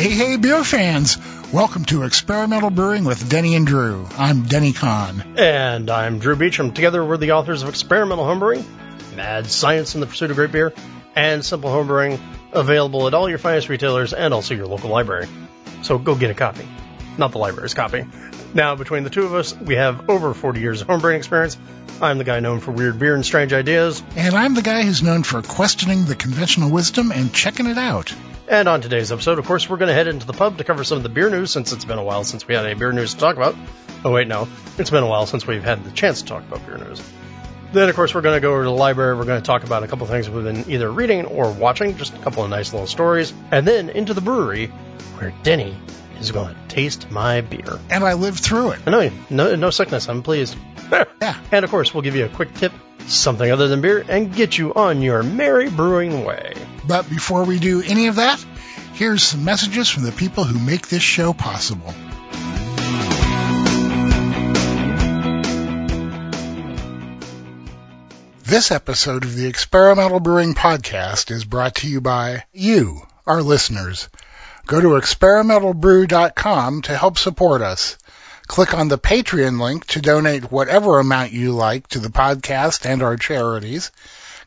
Hey, hey, beer fans! Welcome to Experimental Brewing with Denny and Drew. I'm Denny Conn. And I'm Drew Beechum. Together, we're the authors of Experimental Homebrewing, Mad Science in the Pursuit of Great Beer, and Simple Homebrewing, available at all your finest retailers and also your local library. So go get a copy. Not the library's copy. Now, between the two of us, we have over 40 years of homebrewing experience. I'm the guy known for weird beer and strange ideas. And I'm the guy who's known for questioning the conventional wisdom and checking it out. And on today's episode, of course, we're going to head into the pub to cover some of the beer news since it's been a while since we had any beer news to talk about. Oh, wait, no. It's been a while since we've had the chance to talk about beer news. Then, of course, we're going to go over to the library. We're going to talk about a couple of things we've been either reading or watching, just a couple of nice little stories. And then into the brewery, where Denny is going to taste my beer. And I lived through it. I know, no, no sickness. I'm pleased. Yeah. And of course, we'll give you a quick tip, something other than beer, and get you on your merry brewing way. But before we do any of that, here's some messages from the people who make this show possible. This episode of the Experimental Brewing Podcast is brought to you by you, our listeners. Go to experimentalbrew.com to help support us. Click on the Patreon link to donate whatever amount you like to the podcast and our charities.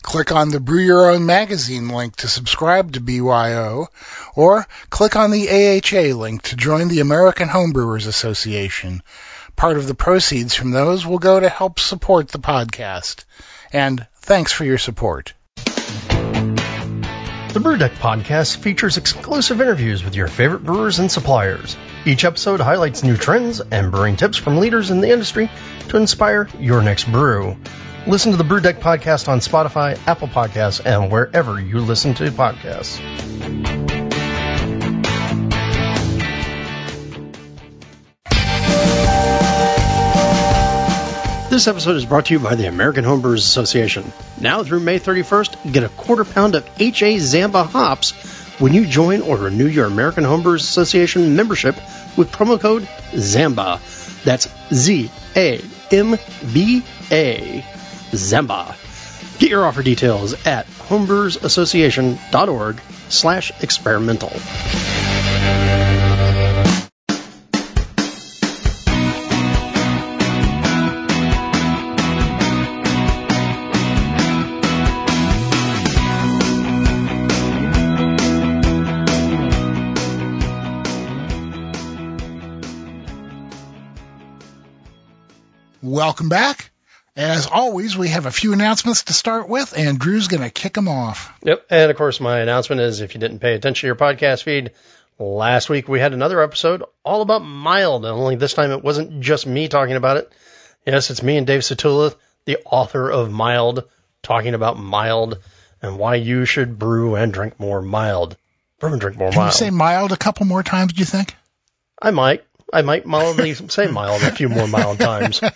Click on the Brew Your Own magazine link to subscribe to BYO, or click on the AHA link to join the American Homebrewers Association. Part of the proceeds from those will go to help support the podcast. And thanks for your support. The Brew Deck podcast features exclusive interviews with your favorite brewers and suppliers. Each episode highlights new trends and brewing tips from leaders in the industry to inspire your next brew. Listen to the Brew Deck podcast on Spotify, Apple Podcasts, and wherever you listen to podcasts. This episode is brought to you by the American Homebrewers Association. Now through May 31st, get a quarter pound of HA Zamba hops when you join or renew your American Homebrewers Association membership with promo code ZAMBA. That's Z A M B A. Zamba. Get your offer details at homebrewersassociation.org slash experimental. Welcome back. As always, we have a few announcements to start with, and Drew's going to kick them off. Yep. And of course, my announcement is if you didn't pay attention to your podcast feed, last week we had another episode all about mild, and only this time it wasn't just me talking about it. Yes, it's me and Dave Satula, the author of Mild, talking about mild and why you should brew and drink more mild. Brew and drink more Can mild. you say mild a couple more times, do you think? I might. I might mildly say mild a few more mild times.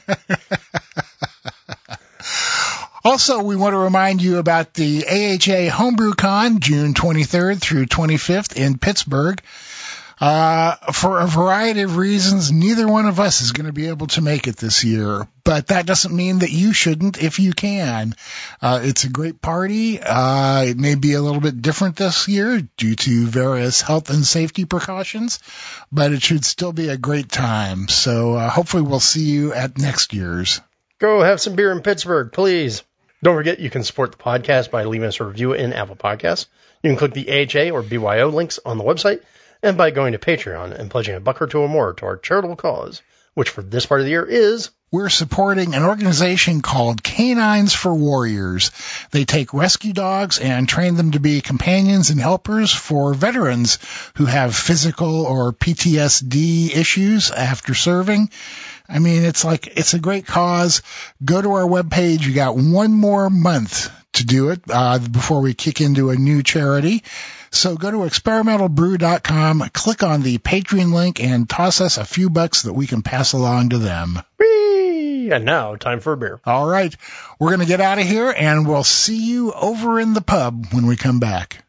Also, we want to remind you about the AHA Homebrew Con, June 23rd through 25th in Pittsburgh. Uh, for a variety of reasons, neither one of us is going to be able to make it this year, but that doesn't mean that you shouldn't if you can. Uh, it's a great party. Uh, it may be a little bit different this year due to various health and safety precautions, but it should still be a great time. So, uh, hopefully we'll see you at next year's. Go have some beer in Pittsburgh, please. Don't forget you can support the podcast by leaving us a review in Apple Podcasts. You can click the AHA or BYO links on the website and by going to Patreon and pledging a buck or two or more to our charitable cause, which for this part of the year is we're supporting an organization called Canines for Warriors. They take rescue dogs and train them to be companions and helpers for veterans who have physical or PTSD issues after serving. I mean, it's like, it's a great cause. Go to our webpage. You got one more month to do it, uh, before we kick into a new charity. So go to experimentalbrew.com, click on the Patreon link and toss us a few bucks that we can pass along to them. Whee! And now, time for a beer. All right. We're going to get out of here and we'll see you over in the pub when we come back.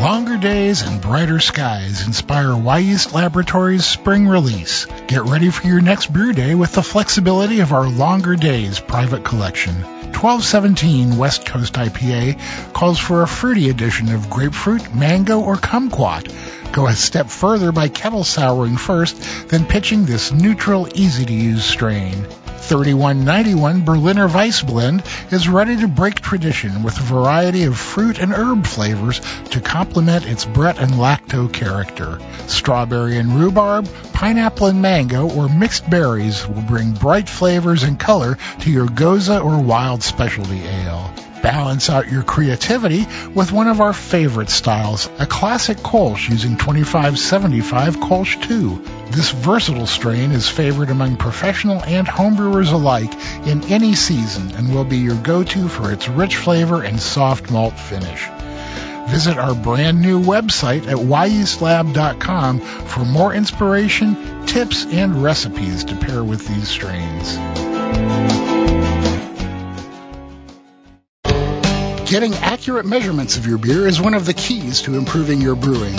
Longer days and brighter skies inspire Wyeast Laboratories spring release. Get ready for your next brew day with the flexibility of our Longer Days private collection. 1217 West Coast IPA calls for a fruity addition of grapefruit, mango, or kumquat. Go a step further by kettle souring first, then pitching this neutral, easy to use strain. 3191 Berliner Weiss blend is ready to break tradition with a variety of fruit and herb flavors to complement its Brett and Lacto character. Strawberry and rhubarb, pineapple and mango, or mixed berries will bring bright flavors and color to your Gose or Wild Specialty Ale. Balance out your creativity with one of our favorite styles, a classic Kolsch using 2575 Kolsch 2. This versatile strain is favored among professional and homebrewers alike in any season and will be your go-to for its rich flavor and soft malt finish. Visit our brand new website at yeastlab.com for more inspiration, tips, and recipes to pair with these strains. Getting accurate measurements of your beer is one of the keys to improving your brewing.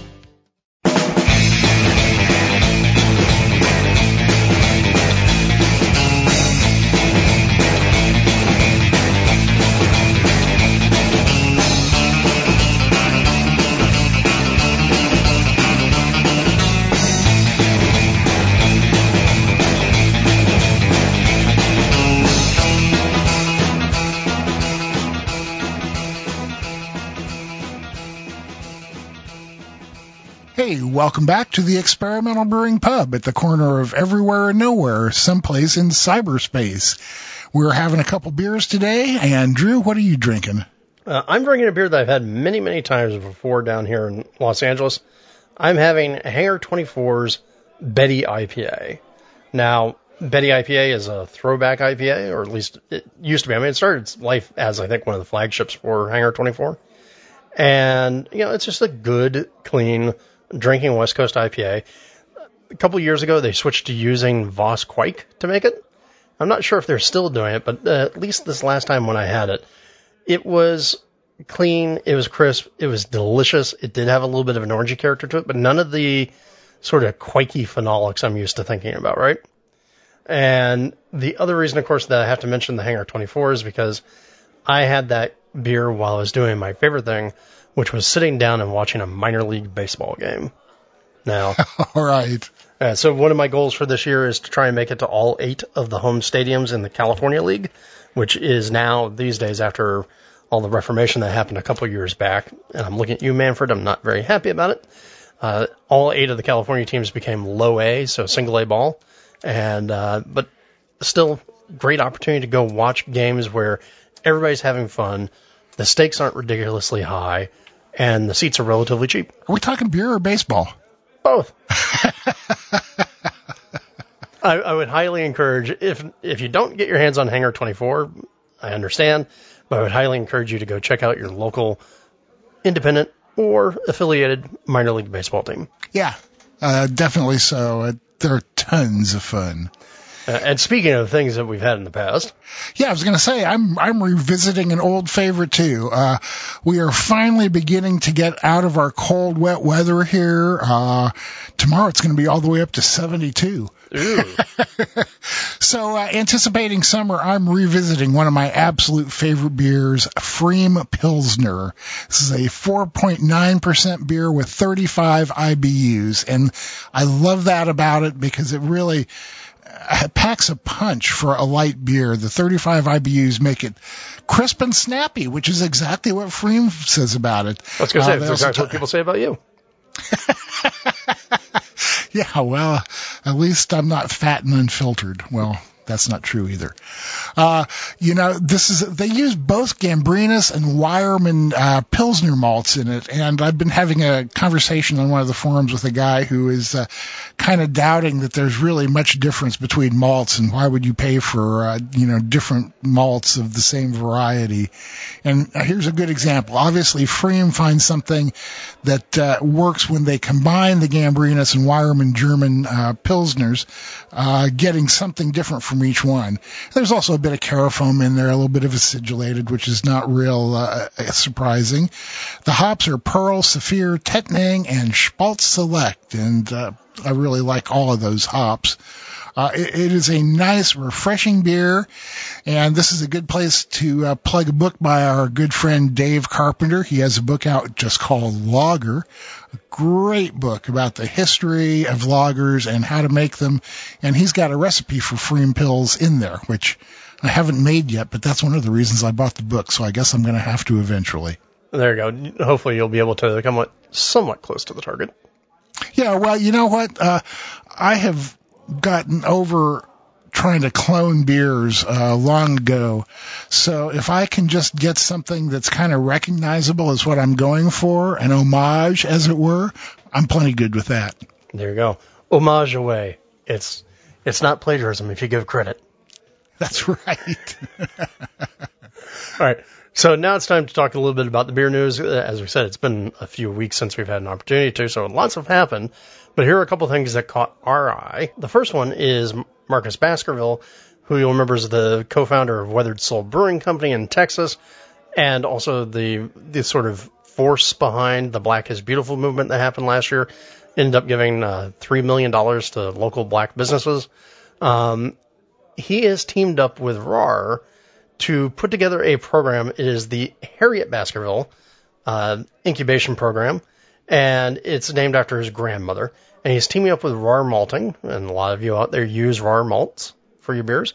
welcome back to the Experimental Brewing Pub at the corner of Everywhere and Nowhere, someplace in cyberspace. We're having a couple beers today, and Drew, what are you drinking? Uh, I'm drinking a beer that I've had many, many times before down here in Los Angeles. I'm having Hangar 24's Betty IPA. Now, Betty IPA is a throwback IPA, or at least it used to be. I mean, it started its life as, I think, one of the flagships for Hangar 24. And, you know, it's just a good, clean, drinking West Coast IPA. A couple years ago, they switched to using Voss Kveik to make it. I'm not sure if they're still doing it, but uh, at least this last time when I had it, it was clean, it was crisp, it was delicious. It did have a little bit of an orangey character to it, but none of the sort of quakey phenolics I'm used to thinking about, right? And the other reason, of course, that I have to mention the Hangar 24 is because I had that beer while I was doing my favorite thing, which was sitting down and watching a minor league baseball game. Now, All right. uh, so one of my goals for this year is to try and make it to all eight of the home stadiums in the California League, which is now these days after all the reformation that happened a couple of years back. And I'm looking at you, Manfred. I'm not very happy about it. Uh, all eight of the California teams became low A, so single A ball, and uh, but still great opportunity to go watch games where everybody's having fun, the stakes aren't ridiculously high, and the seats are relatively cheap. Are we talking beer or baseball? Both. I, I would highly encourage if if you don't get your hands on Hangar 24, I understand, but I would highly encourage you to go check out your local independent or affiliated minor league baseball team. Yeah, uh, definitely so. Uh, they're tons of fun. Uh, and speaking of things that we've had in the past, Yeah, I was going to say I'm I'm revisiting an old favorite too. Uh, we are finally beginning to get out of our cold, wet weather here. Uh, tomorrow it's going to be all the way up to 72. ooh, So, uh, anticipating summer, I'm revisiting one of my absolute favorite beers, Pfriem Pilsner. This is a 4.9% beer with 35 IBUs, and I love that about it because it really packs a punch for a light beer. The 35 IBUs make it crisp and snappy, which is exactly what Pfriem says about it. I was going to say, Uh, that's exactly what people say about you. Yeah, well, at least I'm not fat and unfiltered. Well, that's not true either. Uh, you know, this is they use both Gambrinus and Weyermann uh, Pilsner malts in it, and I've been having a conversation on one of the forums with a guy who is uh, kind of doubting that there's really much difference between malts, and why would you pay for uh, you know different malts of the same variety? And here's a good example. Obviously, Pfriem finds something that uh, works when they combine the Gambrinus and Weyermann German uh, Pilsners, uh, getting something different from each one. There's also bit of carafoam in there, a little bit of acidulated, which is not real uh, surprising. The hops are Pearl, Saphir, Tettnang, and Spalt Select, and uh, I really like all of those hops. Uh, it, it is a nice, refreshing beer, and this is a good place to uh, plug a book by our good friend Dave Carpenter. He has a book out just called Lager, a great book about the history of lagers and how to make them, and he's got a recipe for Pfriem Pils in there, which I haven't made yet, but that's one of the reasons I bought the book, so I guess I'm going to have to eventually. There you go. Hopefully you'll be able to come somewhat close to the target. Yeah, well, you know what? Uh, I have gotten over trying to clone beers uh, long ago. So if I can just get something that's kind of recognizable as what I'm going for, an homage, as it were, I'm plenty good with that. There you go. Homage away. It's it's not plagiarism if you give credit. That's right. All right. So now it's time to talk a little bit about the beer news. As we said, it's been a few weeks since we've had an opportunity to, so lots have happened. But here are a couple things that caught our eye. The first one is Marcus Baskerville, who you'll remember is the co-founder of Weathered Soul Brewing Company in Texas, and also the the sort of force behind the Black is Beautiful movement that happened last year. Ended up giving uh, three million dollars to local black businesses. Um, he has teamed up with Rahr to put together a program. It is the Harriet Baskerville uh, incubation program, and it's named after his grandmother. And he's teaming up with Rahr Malting, and a lot of you out there use Rahr malts for your beers,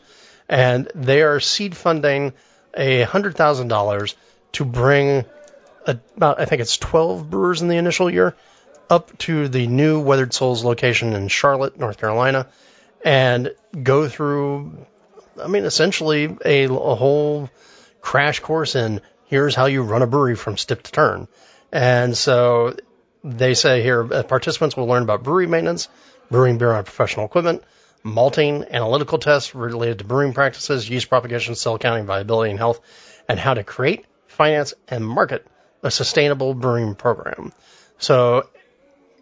and they are seed funding a hundred thousand dollars to bring about I think it's 12 brewers in the initial year up to the new Weathered Souls location in Charlotte, North Carolina, and go through I mean, essentially a, a whole crash course in here's how you run a brewery from step to turn. And so they say here uh, participants will learn about brewery maintenance, brewing beer on professional equipment, malting, analytical tests related to brewing practices, yeast propagation, cell counting, viability, and health, and how to create, finance, and market a sustainable brewing program. So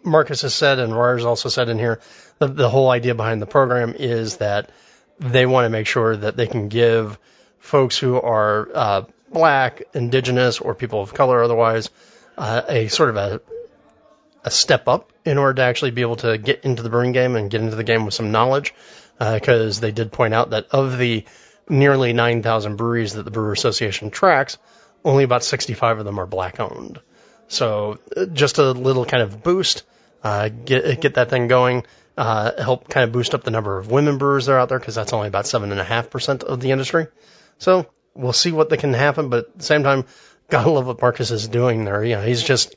Marcus has said, and Rahr's also said in here, the, the whole idea behind the program is that they want to make sure that they can give folks who are uh, black, indigenous, or people of color otherwise uh, a sort of a a step up in order to actually be able to get into the brewing game and get into the game with some knowledge. Because uh, they did point out that of the nearly 9,000 breweries that the Brewer Association tracks, only about 65 of them are black owned. So uh, just a little kind of boost, uh, get get that thing going uh, help kind of boost up the number of women brewers that are out there because that's only about seven and a half percent of the industry. So we'll see what that can happen, but at the same time, gotta love what Marcus is doing there. You know, he's just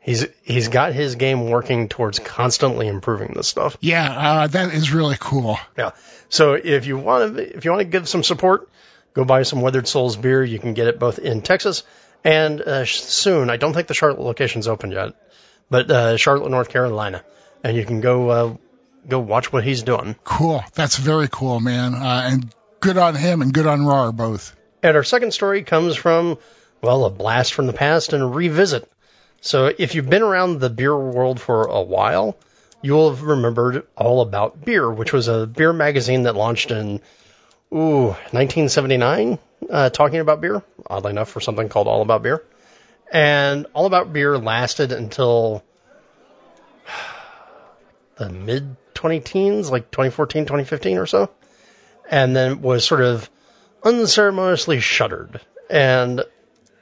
he's he's got his game working towards constantly improving this stuff. Yeah, uh, that is really cool. Yeah. So if you want to if you want to give some support, go buy some Weathered Souls beer. You can get it both in Texas and uh, soon. I don't think the Charlotte location's open yet, but uh, Charlotte, North Carolina, and you can go uh, go watch what he's doing. Cool. That's very cool, man. Uh, and good on him and good on Rahr both. And our second story comes from, well, a blast from the past and a revisit. So if you've been around the beer world for a while, you will have remembered All About Beer, which was a beer magazine that launched in, ooh, 1979, uh, talking about beer, oddly enough, for something called All About Beer. And All About Beer lasted until the mid 20 teens, like 2014, 2015 or so, and then was sort of unceremoniously shuttered. And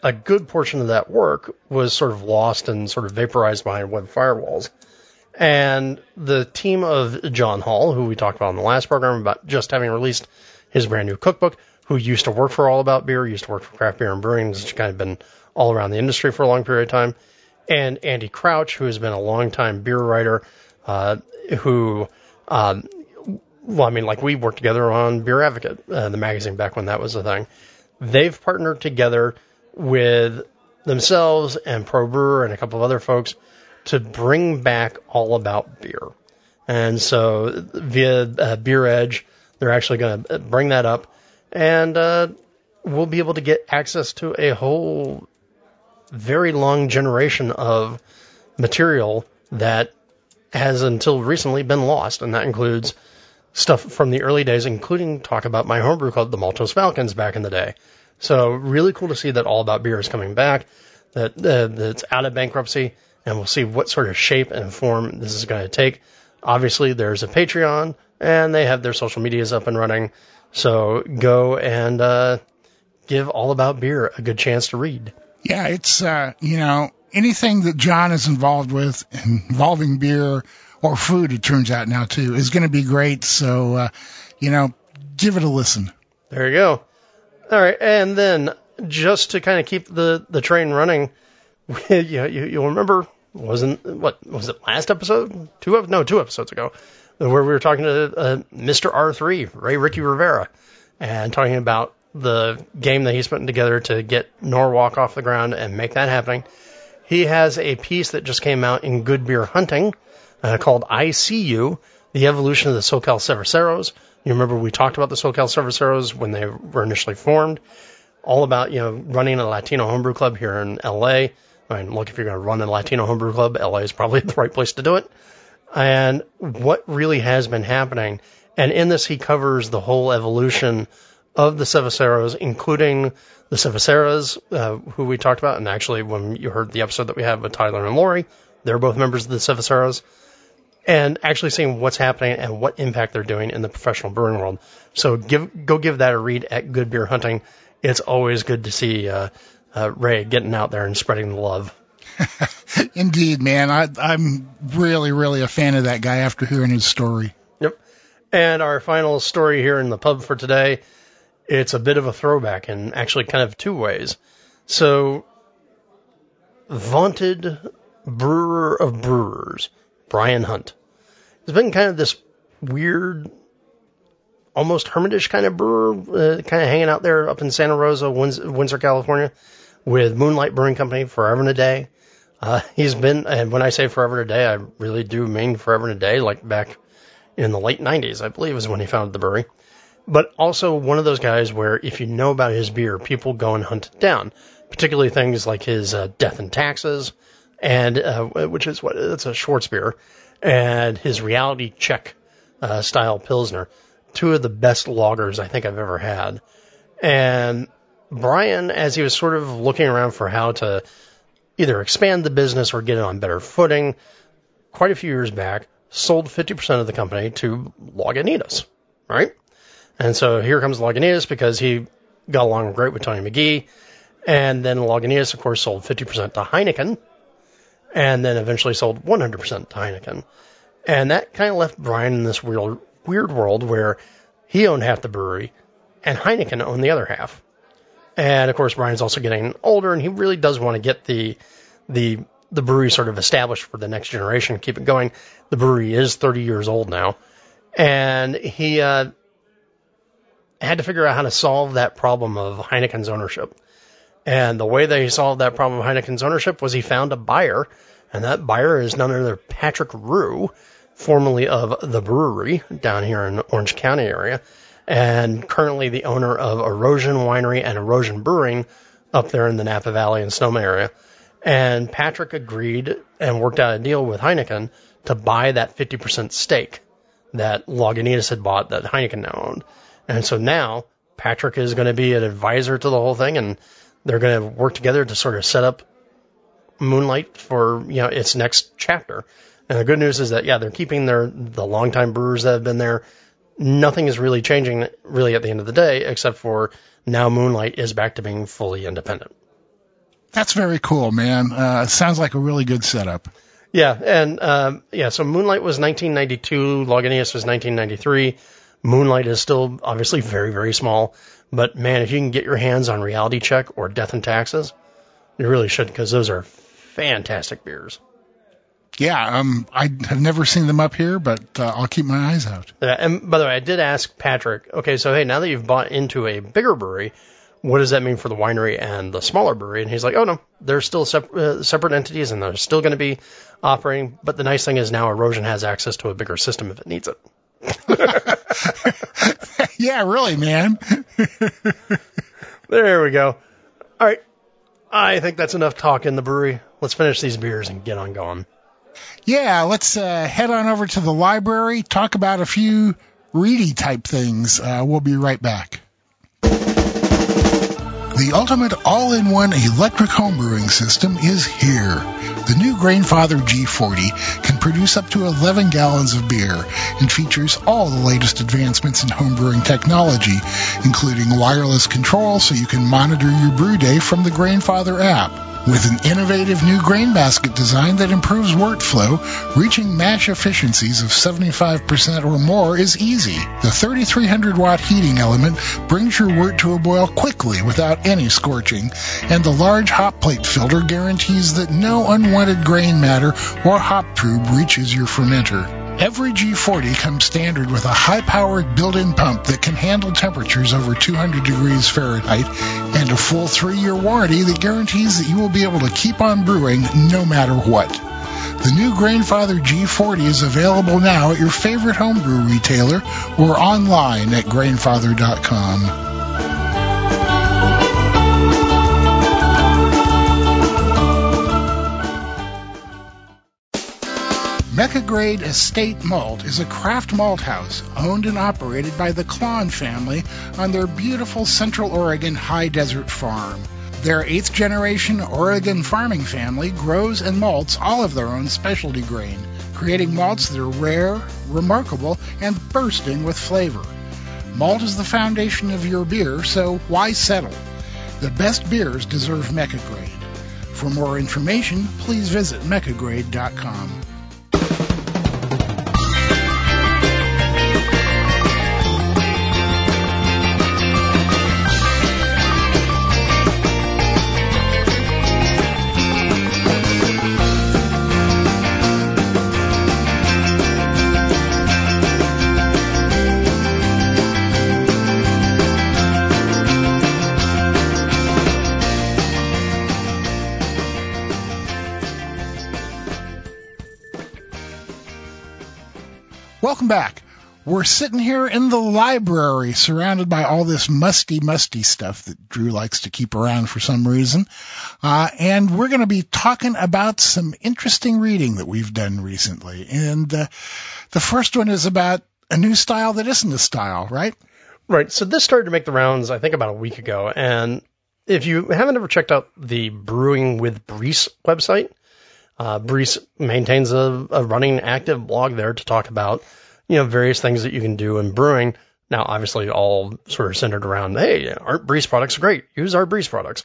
a good portion of that work was sort of lost and sort of vaporized behind web firewalls. And the team of John Hall, who we talked about in the last program about just having released his brand new cookbook, who used to work for All About Beer, used to work for Craft Beer and Brewing, has kind of been all around the industry for a long period of time, and Andy Crouch, who has been a long time beer writer, uh, who, um, well, I mean, like we worked together on Beer Advocate, uh, the magazine back when that was a thing. They've partnered together with themselves and Pro Brewer and a couple of other folks to bring back all about beer. And so via uh, Beer Edge, they're actually going to bring that up, and uh, we'll be able to get access to a whole very long generation of material that has until recently been lost, and that includes stuff from the early days, including talk about my homebrew called the Maltose Falcons back in the day. So really cool to see that All About Beer is coming back, that uh, that's out of bankruptcy, and we'll see what sort of shape and form this is going to take. Obviously, there's a Patreon, and they have their social medias up and running. So go and uh, give All About Beer a good chance to read. Yeah, it's uh, you know anything that John is involved with involving beer or food, it turns out now too, is going to be great. So uh, you know, give it a listen. There you go. All right, and then just to kind of keep the the train running, you you you'll remember wasn't what was it last episode? Two no two episodes ago, where we were talking to uh, Mr. R3 Ray Ricky Rivera, and talking about the game that he's putting together to get Norwalk off the ground and make that happening. He has a piece that just came out in Good Beer Hunting uh, called I See You, the evolution of the SoCal Cerveceros. You remember we talked about the SoCal Cerveceros when they were initially formed, all about, you know, running a Latino homebrew club here in LA. I mean, look, if you're going to run a Latino homebrew club, LA is probably the right place to do it. And what really has been happening, and in this he covers the whole evolution of the Cerveceros, including the Cerveceras, uh, who we talked about. And actually, when you heard the episode that we had with Tyler and Lori, they're both members of the Cerveceros. And actually seeing what's happening and what impact they're doing in the professional brewing world. So give, go give that a read at Good Beer Hunting. It's always good to see uh, uh, Ray getting out there and spreading the love. Indeed, man. I, I'm really, really a fan of that guy after hearing his story. Yep. And our final story here in the pub for today it's a bit of a throwback in actually kind of two ways. So, vaunted brewer of brewers, Brian Hunt, He's been kind of this weird, almost hermitish kind of brewer, uh, kind of hanging out there up in Santa Rosa, Windsor, California, with Moonlight Brewing Company forever and a day. Uh, he's been, and when I say forever and a day, I really do mean forever and a day, like back in the late 90s, I believe is when he founded the brewery but also one of those guys where if you know about his beer, people go and hunt it down, particularly things like his uh, Death and Taxes, and uh, which is what it's a Schwartz beer, and his Reality Check uh, style Pilsner, two of the best lagers I think I've ever had. And Brian, as he was sort of looking around for how to either expand the business or get it on better footing, quite a few years back, sold 50% of the company to Lagunitas, right? And so here comes Lagunitas because he got along great with Tony Magee. And then Lagunitas, of course, sold 50% to Heineken and then eventually sold 100% to Heineken. And that kind of left Brian in this weird, weird world where he owned half the brewery and Heineken owned the other half. And of course, Brian's also getting older and he really does want to get the, the, the brewery sort of established for the next generation, keep it going. The brewery is 30 years old now. And he, uh, had to figure out how to solve that problem of Heineken's ownership. And the way that he solved that problem of Heineken's ownership was he found a buyer, and that buyer is none other than Patrick Rue, formerly of the brewery down here in Orange County area, and currently the owner of Erosion Winery and Erosion Brewing up there in the Napa Valley and Sonoma area. And Patrick agreed and worked out a deal with Heineken to buy that 50% stake that Lagunitas had bought that Heineken now owned. And so now Patrick is going to be an advisor to the whole thing, and they're going to work together to sort of set up Moonlight for you know its next chapter. And the good news is that yeah, they're keeping their the longtime brewers that have been there. Nothing is really changing really at the end of the day, except for now Moonlight is back to being fully independent. That's very cool, man. Uh, sounds like a really good setup. Yeah, and um, yeah, so Moonlight was 1992, Lagunitas was 1993. Moonlight is still obviously very, very small, but man, if you can get your hands on Reality Check or Death and Taxes, you really should because those are fantastic beers. Yeah, um, I have never seen them up here, but uh, I'll keep my eyes out. Yeah, and by the way, I did ask Patrick. Okay, so hey, now that you've bought into a bigger brewery, what does that mean for the winery and the smaller brewery? And he's like, oh no, they're still sep- uh, separate entities and they're still going to be operating. But the nice thing is now Erosion has access to a bigger system if it needs it. yeah, really, man. there we go. All right. I think that's enough talk in the brewery. Let's finish these beers and get on going. Yeah, let's uh, head on over to the library, talk about a few reedy type things. Uh, we'll be right back. The ultimate all-in-one electric homebrewing system is here. The new Grainfather G40 can produce up to 11 gallons of beer and features all the latest advancements in homebrewing technology, including wireless control so you can monitor your brew day from the Grainfather app. With an innovative new grain basket design that improves workflow, reaching mash efficiencies of 75% or more is easy. The 3300 watt heating element brings your wort to a boil quickly without any scorching, and the large hop plate filter guarantees that no unwanted grain matter or hop tube reaches your fermenter. Every G40 comes standard with a high-powered built-in pump that can handle temperatures over 200 degrees Fahrenheit and a full three-year warranty that guarantees that you will be able to keep on brewing no matter what. The new Grainfather G40 is available now at your favorite homebrew retailer or online at grainfather.com. Mecca Grade Estate Malt is a craft malt house owned and operated by the Klann family on their beautiful Central Oregon high desert farm. Their eighth generation Oregon farming family grows and malts all of their own specialty grain, creating malts that are rare, remarkable, and bursting with flavor. Malt is the foundation of your beer, so why settle? The best beers deserve Mecca Grade. For more information, please visit meccagrade.com. Welcome back. We're sitting here in the library surrounded by all this musty, musty stuff that Drew likes to keep around for some reason. Uh, and we're going to be talking about some interesting reading that we've done recently. And uh, the first one is about a new style that isn't a style, right? Right. So this started to make the rounds, I think, about a week ago. And if you haven't ever checked out the Brewing with Briess website, uh, Briess maintains a, a running active blog there to talk about you know, various things that you can do in brewing. Now, obviously, all sort of centered around, hey, our Briess products are great. Use our Briess products.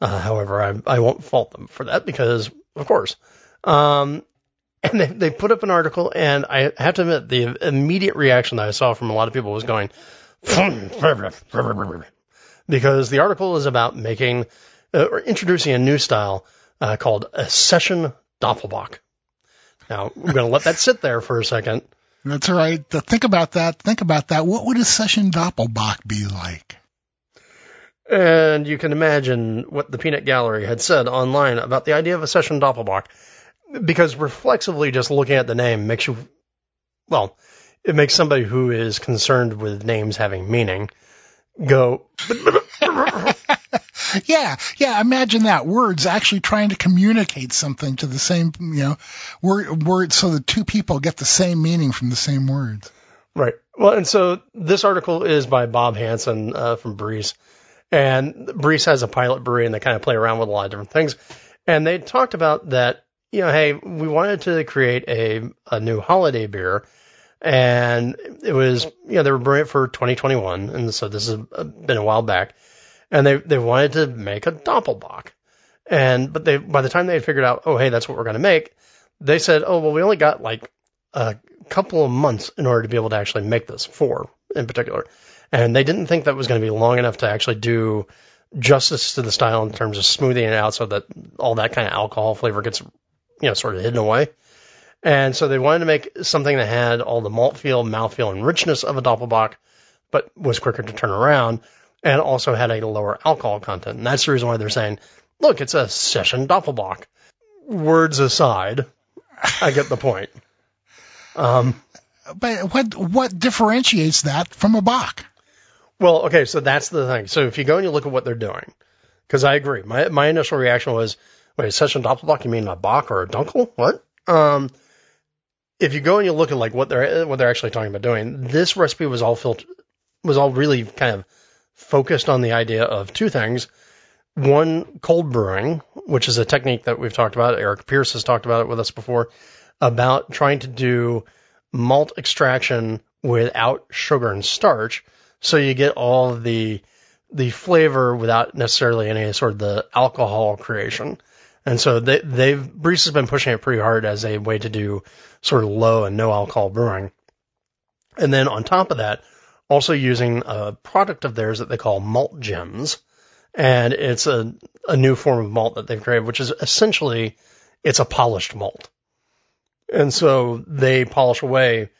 Uh, however, I, I won't fault them for that because, of course. Um, and they, they put up an article, and I have to admit, the immediate reaction that I saw from a lot of people was going, because the article is about making uh, or introducing a new style uh, called a session doppelbock. Now, I'm going to let that sit there for a second that's right. Think about that. Think about that. What would a session Doppelbock be like? And you can imagine what the Peanut Gallery had said online about the idea of a session Doppelbock. Because reflexively just looking at the name makes you, well, it makes somebody who is concerned with names having meaning go, yeah, yeah. Imagine that words actually trying to communicate something to the same, you know, word words so that two people get the same meaning from the same words. Right. Well, and so this article is by Bob Hansen uh, from Briess, and Briess has a pilot brewery, and they kind of play around with a lot of different things. And they talked about that. You know, hey, we wanted to create a a new holiday beer and it was you know they were brewing it for 2021, and so this has uh, been a while back, and they they wanted to make a doppelbock, and but they by the time they had figured out, oh hey, that's what we're going to make, they said, oh well, we only got like a couple of months in order to be able to actually make this four in particular, and they didn't think that was going to be long enough to actually do justice to the style in terms of smoothing it out so that all that kind of alcohol flavor gets you know sort of hidden away. And so they wanted to make something that had all the malt feel, mouthfeel, and richness of a Doppelbock, but was quicker to turn around and also had a lower alcohol content. And that's the reason why they're saying, look, it's a session Doppelbock. Words aside, I get the point. Um, but what what differentiates that from a Bock? Well, okay, so that's the thing. So if you go and you look at what they're doing, because I agree, my my initial reaction was, wait, session Doppelbock? You mean a Bock or a Dunkel? What? Um, if you go and you look at like what they're what they're actually talking about doing, this recipe was all filtered, was all really kind of focused on the idea of two things. One, cold brewing, which is a technique that we've talked about. Eric Pierce has talked about it with us before, about trying to do malt extraction without sugar and starch, so you get all the the flavor without necessarily any sort of the alcohol creation. And so they, they've Briess has been pushing it pretty hard as a way to do sort of low and no alcohol brewing. And then on top of that, also using a product of theirs that they call malt gems. And it's a, a new form of malt that they've created, which is essentially, it's a polished malt. And so they polish away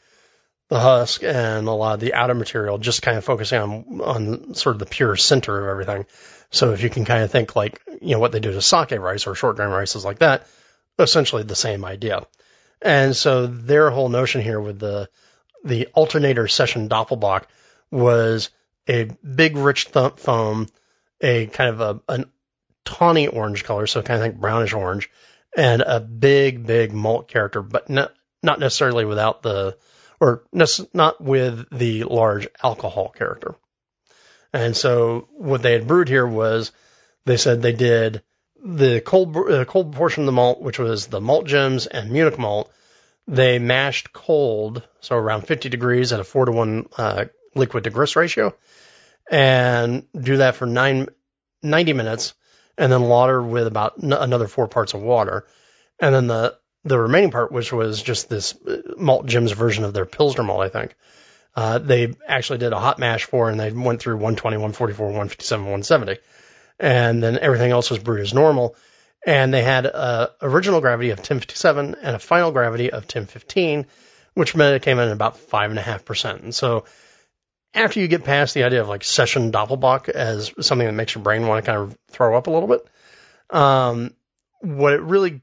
the husk and a lot of the outer material, just kind of focusing on, on sort of the pure center of everything. So if you can kind of think like, you know, what they do to sake rice or short grain rices like that, essentially the same idea. And so their whole notion here with the, the alternator session Doppelbock was a big rich th- foam, a kind of a, an tawny orange color, so kind of think brownish orange, and a big, big malt character, but not, not necessarily without the, or not with the large alcohol character. And so what they had brewed here was they said they did the cold uh, cold portion of the malt, which was the malt gems and Munich malt. They mashed cold, so around 50 degrees at a four to one uh, liquid to grist ratio, and do that for nine, 90 minutes, and then lauter with about n- another four parts of water, and then the the remaining part, which was just this uh, malt gems version of their Pilsner malt, I think, uh, they actually did a hot mash for, and they went through 120, 144, 157, 170, and then everything else was brewed as normal. And they had a original gravity of 1057 and a final gravity of 1015, which meant it came in at about five and a half percent. And so after you get past the idea of like session Doppelbock as something that makes your brain want to kind of throw up a little bit, um, what it really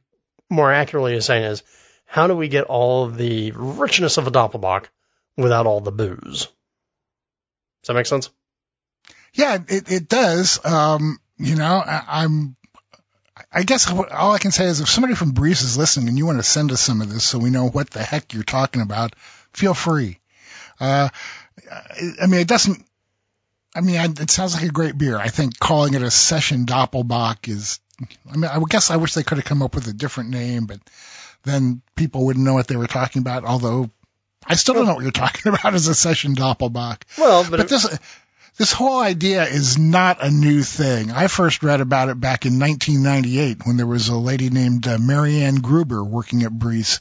more accurately is saying is how do we get all of the richness of a Doppelbock without all the booze. Does that make sense? Yeah, it, it does. Um, you know, I, I'm, I guess all I can say is if somebody from Briess is listening and you want to send us some of this so we know what the heck you're talking about, feel free. Uh, I mean, it doesn't, I mean, it sounds like a great beer. I think calling it a session Doppelbock is, I mean, I guess I wish they could have come up with a different name, but then people wouldn't know what they were talking about, although I still don't know what you're talking about as a session Doppelbock. Well, but, but it, this this whole idea is not a new thing. I first read about it back in 1998 when there was a lady named uh, Marianne Gruber working at Briess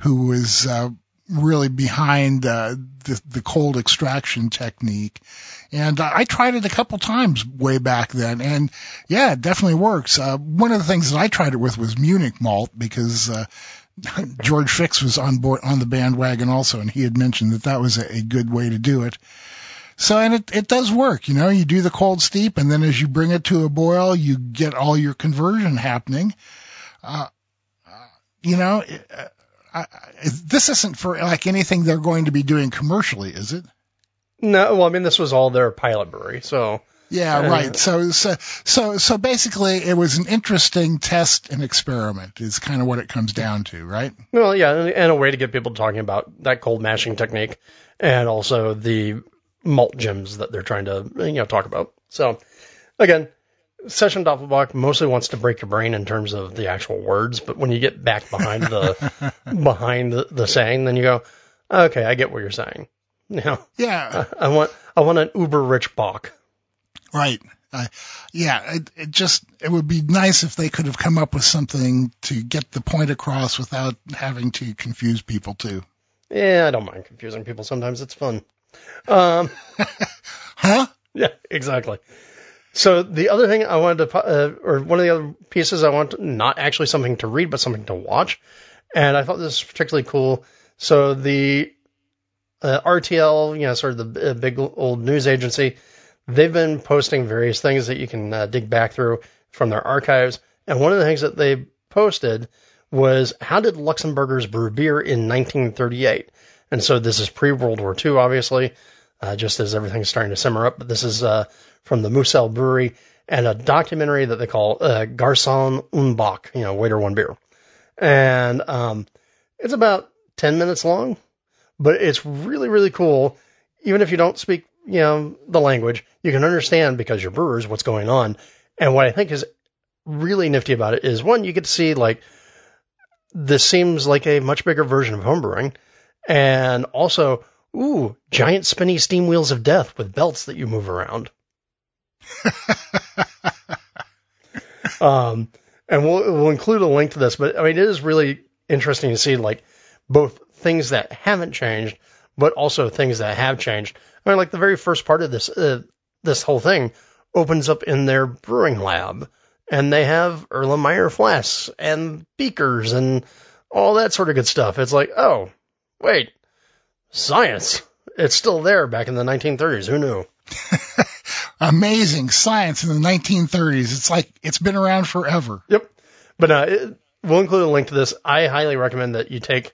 who was uh, really behind uh, the, the cold extraction technique. And uh, I tried it a couple times way back then, and yeah, it definitely works. Uh, one of the things that I tried it with was Munich malt because uh, George Fix was on board on the bandwagon also, and he had mentioned that that was a, a good way to do it. So, and it, it does work, you know, you do the cold steep and then as you bring it to a boil, you get all your conversion happening. Uh, uh you know, uh, I, this isn't for like anything they're going to be doing commercially, is it? No, well, I mean, this was all their pilot brewery, so yeah, right. So, so, so, so basically, it was an interesting test and experiment. Is kind of what it comes down to, right? Well, yeah, and a way to get people talking about that cold mashing technique, and also the malt gems that they're trying to you know talk about. So, again, Session Doppelbock mostly wants to break your brain in terms of the actual words, but when you get back behind the behind the, the saying, then you go, okay, I get what you're saying. You know, yeah, I, I want I want an uber rich Bock. Right. Uh, yeah, it, it just it would be nice if they could have come up with something to get the point across without having to confuse people too. Yeah, I don't mind confusing people. Sometimes it's fun. Um, huh? Yeah, exactly. So the other thing I wanted to, uh, or one of the other pieces I want, to, not actually something to read, but something to watch, And I thought this was particularly cool. So the uh, RTL, you know, sort of the big old news agency, they've been posting various things that you can uh, dig back through from their archives. And one of the things that they posted was how did Luxemburgers brew beer in 1938? And so this is pre World War II, obviously, uh, just as everything's starting to simmer up. But this is uh, from the Moselle Brewery and a documentary that they call uh, Garçon un Bock, you know, waiter one beer. And um, it's about 10 minutes long, but it's really, really cool. Even if you don't speak, you know, the language, you can understand because you're brewers what's going on. And what I think is really nifty about it is one, you get to see like this seems like a much bigger version of homebrewing, and also, ooh, giant spinny steam wheels of death with belts that you move around. um, and we'll we'll include a link to this, but I mean, it is really interesting to see like both things that haven't changed, but also things that have changed. I mean, like the very first part of this uh, this whole thing opens up in their brewing lab, and they have Erlenmeyer flasks and beakers and all that sort of good stuff. It's like, oh, wait, science. It's still there back in the 1930s. Who knew? Amazing science in the 1930s. It's like it's been around forever. Yep. But uh, it, we'll include a link to this. I highly recommend that you take,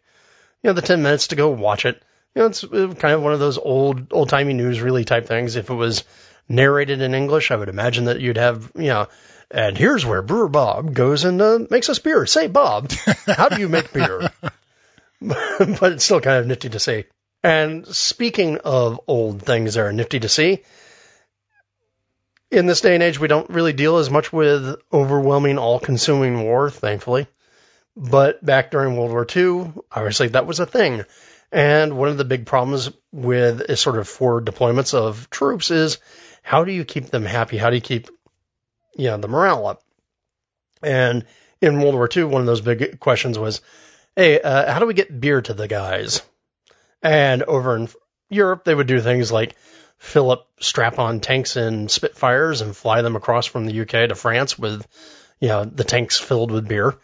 you know, the 10 minutes to go watch it. You know, it's uh, kind of one of those old, old timey news really type things. If it was narrated in English, I would imagine that you'd have, you know, and here's where Brewer Bob goes and uh, makes us beer. Say, Bob, how do you make beer? but it's still kind of nifty to see. And speaking of old things that are nifty to see, in this day and age, we don't really deal as much with overwhelming, all consuming war, thankfully. But back during World War II, obviously that was a thing. And one of the big problems with sort of forward deployments of troops is how do you keep them happy? How do you keep, you know, the morale up? And in World War II, one of those big questions was, hey, uh, how do we get beer to the guys? And over in Europe, they would do things like fill up strap-on tanks in Spitfires and fly them across from the UK to France with, you know, the tanks filled with beer.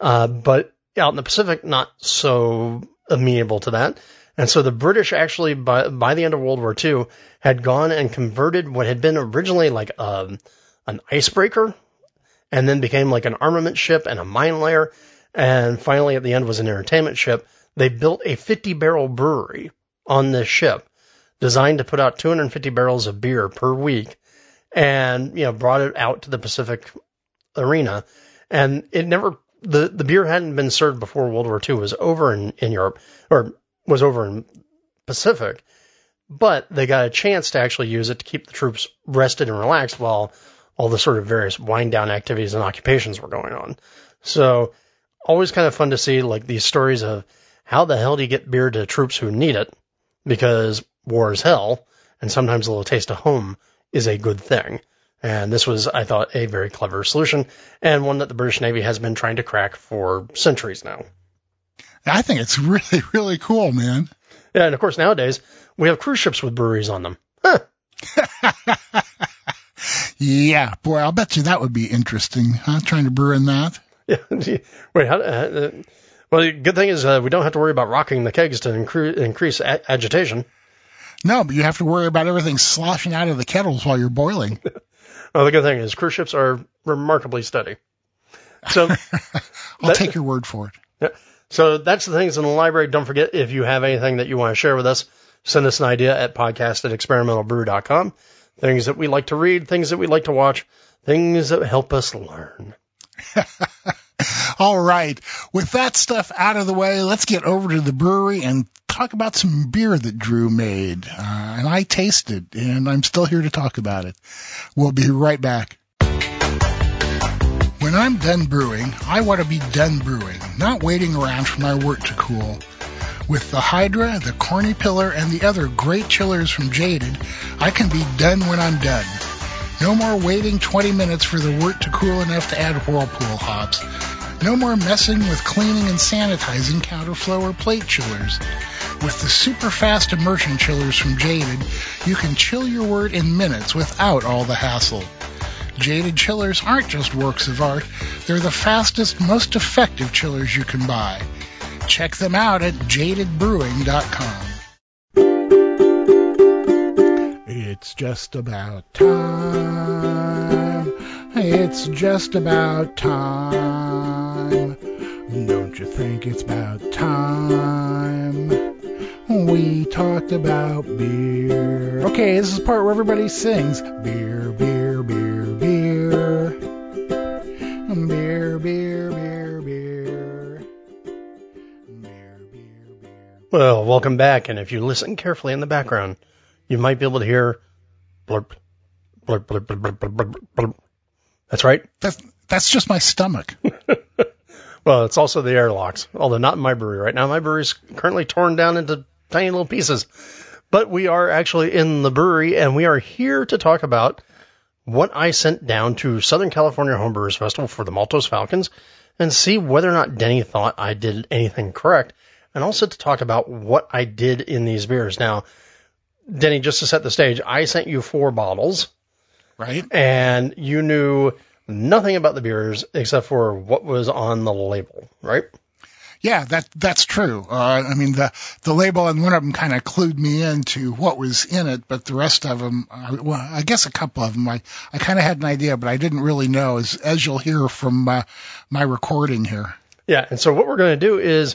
Uh, but out in the Pacific, not so amenable to that. And so the British actually, by, by the end of World War II, had gone and converted what had been originally like um, an icebreaker and then became like an armament ship and a mine layer. And finally, at the end, was an entertainment ship. They built a 50 barrel brewery on this ship designed to put out 250 barrels of beer per week and, you know, brought it out to the Pacific arena. And it never, the, the beer hadn't been served before World War II was over in, in Europe or was over in Pacific, but they got a chance to actually use it to keep the troops rested and relaxed while all the sort of various wind down activities and occupations were going on. So always kind of fun to see like these stories of how the hell do you get beer to troops who need it? Because war is hell, and sometimes a little taste of home is a good thing. And this was, I thought, a very clever solution, and one that the British Navy has been trying to crack for centuries now. I think it's really, really cool, man. Yeah, and of course nowadays we have cruise ships with breweries on them. Huh. yeah, boy, I'll bet you that would be interesting, huh? Trying to brew in that. Yeah. Wait, how, uh, well, the good thing is uh, we don't have to worry about rocking the kegs to incre- increase a- agitation. No, but you have to worry about everything sloshing out of the kettles while you're boiling. Well, the good thing is cruise ships are remarkably steady. So I'll that, take your word for it. Yeah. So that's the things in the library. Don't forget if you have anything that you want to share with us, send us an idea at podcast at experimentalbrew.com. Things that we like to read, things that we like to watch, things that help us learn. All right. With that stuff out of the way, let's get over to the brewery and talk about some beer that Drew made. Uh, and I tasted, and I'm still here to talk about it. We'll be right back. When I'm done brewing, I want to be done brewing, not waiting around for my wort to cool. With the Hydra, the Corny Pillar, and the other great chillers from Jaded, I can be done when I'm done. No more waiting 20 minutes for the wort to cool enough to add Whirlpool hops. No more messing with cleaning and sanitizing counterflow or plate chillers. With the super fast immersion chillers from Jaded, you can chill your wort in minutes without all the hassle. Jaded chillers aren't just works of art, they're the fastest, most effective chillers you can buy. check them out at jadedbrewing.com. It's just about time. It's just about time. Don't you think it's about time? We talked about beer. Okay, this is the part where everybody sings beer, beer, beer, beer. Beer, beer, beer, beer. Beer, beer, beer. Well, welcome back, and if you listen carefully in the background, you might be able to hear blurp, blurp, blurp, blurp, blurp, blurp, blurp, blurp. That's right. That's, that's just my stomach. Well, it's also the airlocks, although not in my brewery right now. My brewery is currently torn down into tiny little pieces. But we are actually in the brewery, and we are here to talk about what I sent down to Southern California Homebrewers Festival for the Maltose Falcons and see whether or not Denny thought I did anything correct, and also to talk about what I did in these beers. Now, Denny, just to set the stage, I sent you four bottles, Right? and you knew nothing about the beers except for what was on the label, right? Yeah, that that's true. Uh, I mean, the the label and one of them kind of clued me into what was in it, but the rest of them, uh, well, I guess a couple of them, I I kind of had an idea, but I didn't really know, as as you'll hear from uh, my recording here. Yeah, and so what we're going to do is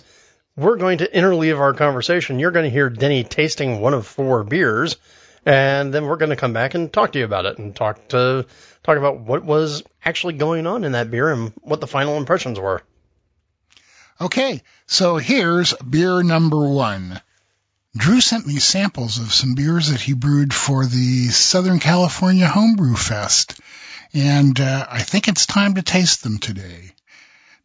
we're going to interleave our conversation. You're going to hear Denny tasting one of four beers, and then we're going to come back and talk to you about it and talk to talk about what was actually going on in that beer and what the final impressions were. Okay, so here's beer number one. Drew sent me samples of some beers that he brewed for the Southern California Homebrew Fest, and uh, I think it's time to taste them today.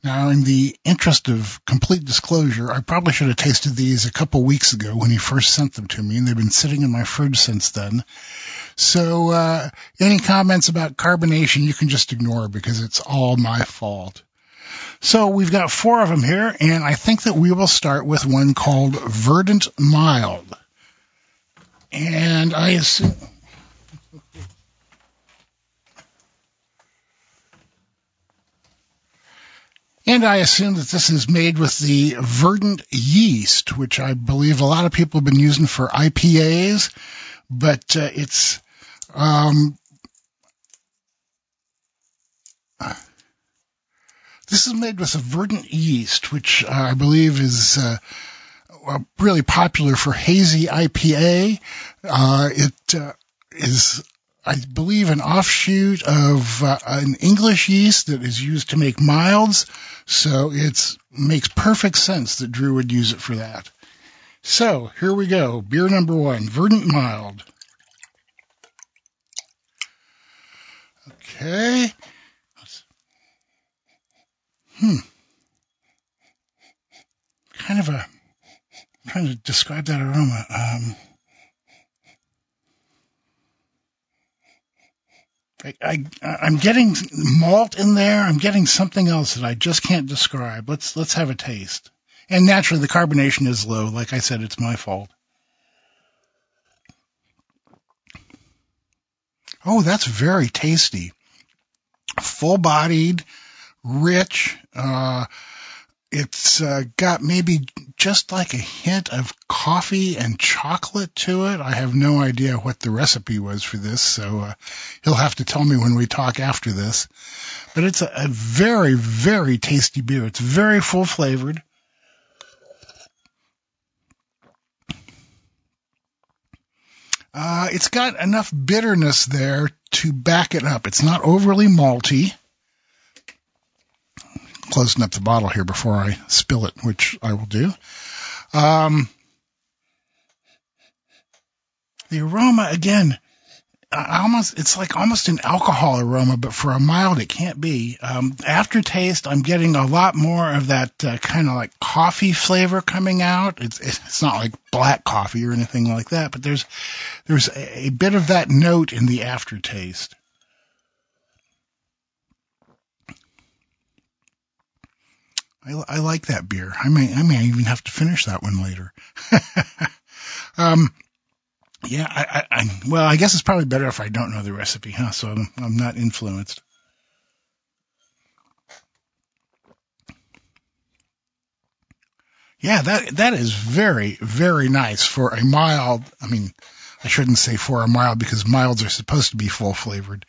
Now, in the interest of complete disclosure, I probably should have tasted these a couple weeks ago when he first sent them to me, and they've been sitting in my fridge since then. So, uh, any comments about carbonation you can just ignore because it's all my fault. So we've got four of them here, and I think that we will start with one called Verdant Mild. And I assume. And I assume that this is made with the verdant yeast, which I believe a lot of people have been using for IPAs, but uh, it's um, This is made with a verdant yeast, which uh, I believe is uh, uh, really popular for hazy IPA. Uh, it uh, is, I believe, an offshoot of uh, an English yeast that is used to make milds. So it makes perfect sense that Drew would use it for that. So here we go. Beer number one, verdant mild. Okay. Hmm. Kind of a, I'm trying to describe that aroma. Um, I, I'm getting malt in there. I'm getting something else that I just can't describe. Let's, let's have a taste. And naturally the carbonation is low. Like I said, it's my fault. Oh, that's very tasty. Full bodied rich. Uh, it's uh, got maybe just like a hint of coffee and chocolate to it. I have no idea what the recipe was for this, so uh, he'll have to tell me when we talk after this. But it's a, a very, very tasty beer. It's very full flavored. Uh, it's got enough bitterness there to back it up. It's not overly malty closing up the bottle here before I spill it, which I will do. Um, the aroma again, almost it's like almost an alcohol aroma, but for a mild it can't be. Um, aftertaste, I'm getting a lot more of that uh, kind of like coffee flavor coming out. It's it's not like black coffee or anything like that, but there's there's a, a bit of that note in the aftertaste. I, I like that beer. I may, I may even have to finish that one later. um, yeah, I, I, I, well, I guess it's probably better if I don't know the recipe, huh? So I'm, I'm not influenced. Yeah, that that is very very nice for a mild. I mean, I shouldn't say for a mild because milds are supposed to be full flavored.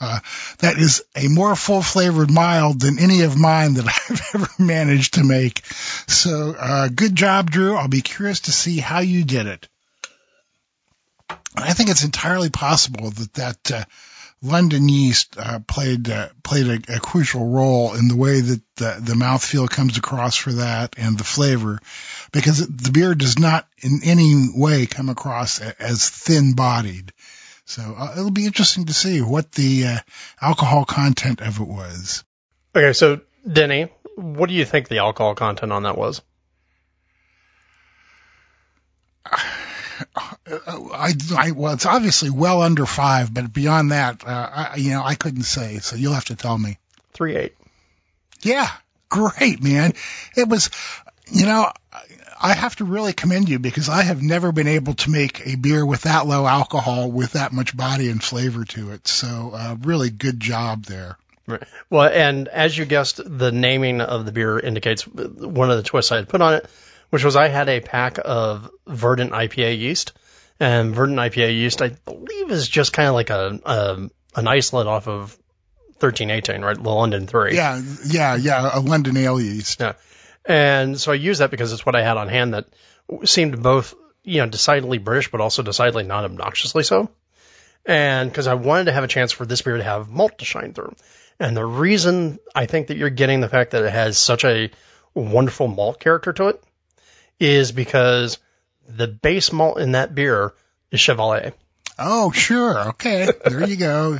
Uh, that is a more full flavored mild than any of mine that I've ever managed to make. So, uh, good job, Drew. I'll be curious to see how you did it. I think it's entirely possible that that uh, London yeast uh, played uh, played a, a, crucial role in the way that the, the mouthfeel comes across for that and the flavor, because the beer does not in any way come across as thin bodied. So uh, it'll be interesting to see what the uh, alcohol content of it was. Okay, so Denny, what do you think the alcohol content on that was? I, I, well, it's obviously well under five, but beyond that, uh, I, you know, I couldn't say. So you'll have to tell me. Three eight. Yeah, great, man. It was, you know, I have to really commend you because I have never been able to make a beer with that low alcohol with that much body and flavor to it. So, uh, really good job there. Right. Well, and as you guessed, the naming of the beer indicates one of the twists I had put on it which was I had a pack of Verdant IPA yeast. And Verdant IPA yeast, I believe, is just kind of like a, a an isolate off of 1318, right? The London 3. Yeah, yeah, yeah, a London ale yeast. Yeah. And so I used that because it's what I had on hand that seemed both, you know, decidedly British, but also decidedly not obnoxiously so. And because I wanted to have a chance for this beer to have malt to shine through. And the reason I think that you're getting the fact that it has such a wonderful malt character to it is because the base malt in that beer is Chevalier. Oh, sure. Okay. There you go.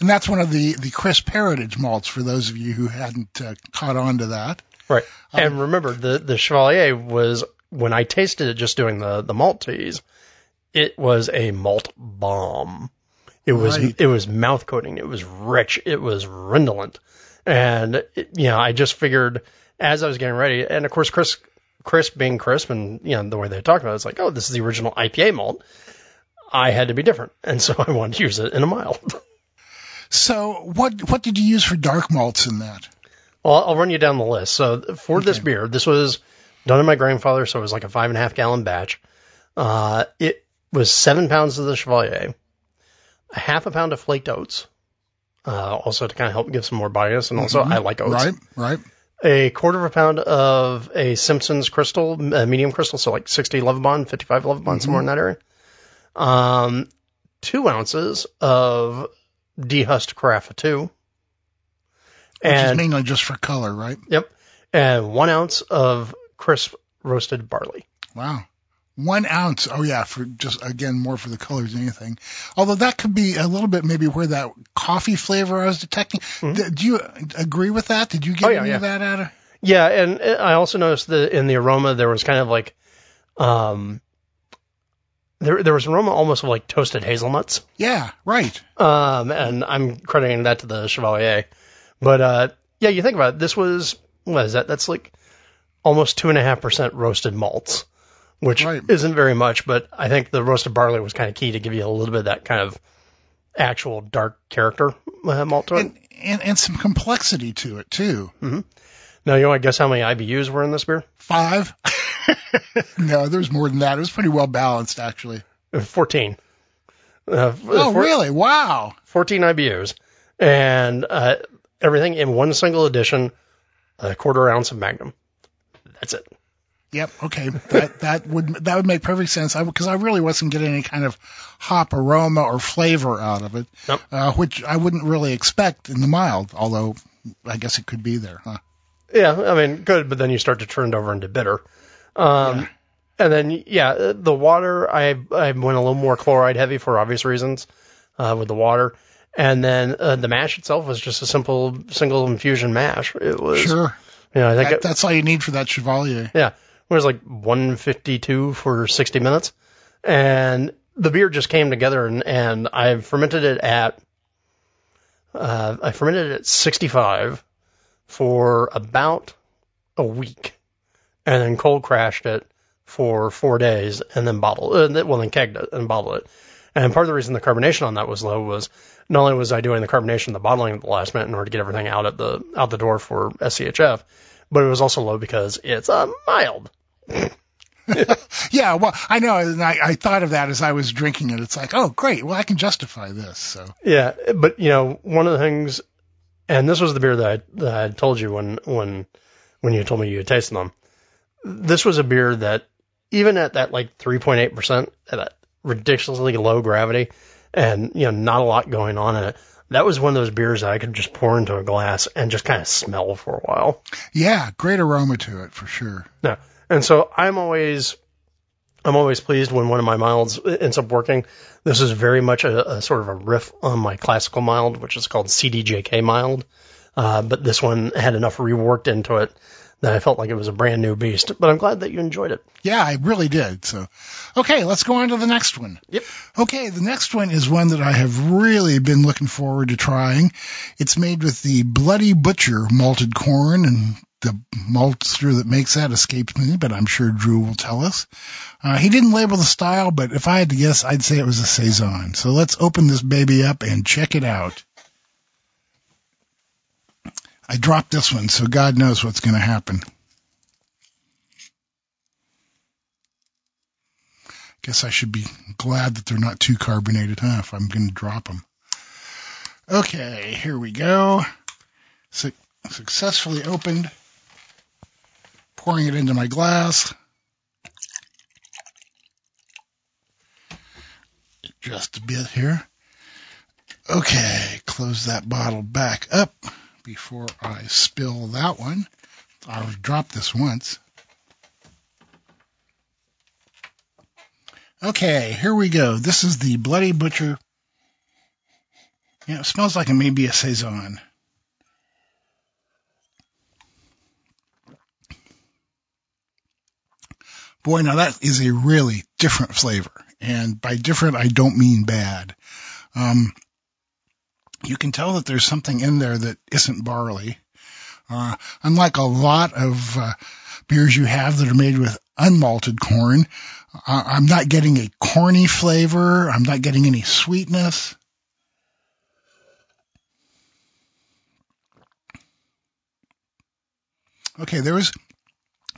And that's one of the, the crisp heritage malts for those of you who hadn't uh, caught on to that. Right. Um, and remember, the, the Chevalier was, when I tasted it just doing the, the malt teas, it was a malt bomb. It was, right. it was mouth coating. It was rich. It was redolent. And, it, you know, I just figured as I was getting ready, and of course, Chris crisp being crisp and, you know, the way they talked about it, it's like, oh, this is the original IPA malt. I had to be different. And so I wanted to use it in a mild. So what, what did you use for dark malts in that? Well, I'll run you down the list. So for okay. this beer, this was done in my Grainfather. So it was like a five and a half gallon batch. Uh, it was seven pounds of the Chevalier, a half a pound of flaked oats, uh, also to kind of help give some more bias. And also mm-hmm. I like oats. Right, right a quarter of a pound of a Simpson's crystal, a medium crystal, so like 60 Lovibond, 55 Lovibond, mm-hmm. somewhere in that area. Um, two ounces of dehusked Carafa 2. Which and, is mainly just for color, right? Yep. And one ounce of crisp roasted barley. Wow. One ounce. Oh yeah, for just again more for the colors than anything. Although that could be a little bit maybe where that coffee flavor I was detecting. Mm-hmm. Do you agree with that? Did you get oh, yeah, any yeah. of that out of? Yeah, and I also noticed that in the aroma there was kind of like, um, there there was aroma almost of like toasted hazelnuts. Yeah, right. Um, and I'm crediting that to the Chevalier, but uh, yeah, you think about it. This was what is that? That's like almost two and a half percent roasted malts which right. isn't very much, but I think the roasted barley was kind of key to give you a little bit of that kind of actual dark character uh, malt to it. And, and, and, some complexity to it, too. Mm-hmm. Now, you want to guess how many IBUs were in this beer? Five. no, there's more than that. It was pretty well balanced, actually. Uh, 14. Uh, oh, four, really? Wow. 14 IBUs. And uh, everything in one single edition, a quarter ounce of Magnum. That's it. Yep. Okay. That that would that would make perfect sense. Because I, I, really wasn't getting any kind of hop aroma or flavor out of it, nope. uh, which I wouldn't really expect in the mild. Although I guess it could be there, huh? Yeah. I mean, good. But then you start to turn it over into bitter. Um, yeah. And then yeah, the water I I went a little more chloride heavy for obvious reasons uh, with the water. And then uh, the mash itself was just a simple single infusion mash. It was sure. You know, I think that, it, that's all you need for that Chevalier. Yeah it was like 152 for 60 minutes. And the beer just came together and, and I fermented it at, uh, I fermented it at 65 for about a week and then cold crashed it for four days and then bottled, uh, well, then kegged it and bottled it. And part of the reason the carbonation on that was low was not only was I doing the carbonation, the bottling at the last minute in order to get everything out at the, out the door for SCHF, but it was also low because it's a mild. yeah, well, I know, and I, I thought of that as I was drinking it. It's like, oh, great, well, I can justify this. So Yeah, but you know, one of the things, and this was the beer that I, that I told you when when when you told me you had tasted them. This was a beer that even at that like 3.8 percent, at that ridiculously low gravity, and you know, not a lot going on in it. That was one of those beers that I could just pour into a glass and just kind of smell for a while. yeah, great aroma to it for sure. Yeah, And so I'm always, I'm always pleased when one of my milds ends up working. This is very much a, a sort of a riff on my classical mild, which is called CDJK mild. Uh, but this one had enough reworked into it that I felt like it was a brand new beast. But I'm glad that you enjoyed it. Yeah, I really did. So, okay, let's go on to the next one. Yep. Okay, the next one is one that I have really been looking forward to trying. It's made with the Bloody Butcher malted corn, and the maltster that makes that escapes me, but I'm sure Drew will tell us. Uh, he didn't label the style, but if I had to guess, I'd say it was a saison. So let's open this baby up and check it out. I dropped this one, so God knows what's going to happen. Guess I should be glad that they're not too carbonated, huh? If I'm going to drop them. Okay, here we go. Su- successfully opened. Pouring it into my glass. Just a bit here. Okay, close that bottle back up before I spill that one. I've dropped this once. Okay, here we go. This is the Bloody Butcher. Yeah, it smells like it may be a Saison. Boy, now that is a really different flavor. And by different, I don't mean bad. Um, you can tell that there's something in there that isn't barley. Uh, unlike a lot of uh, beers you have that are made with unmalted corn, uh, I'm not getting a corny flavor. I'm not getting any sweetness. Okay, there is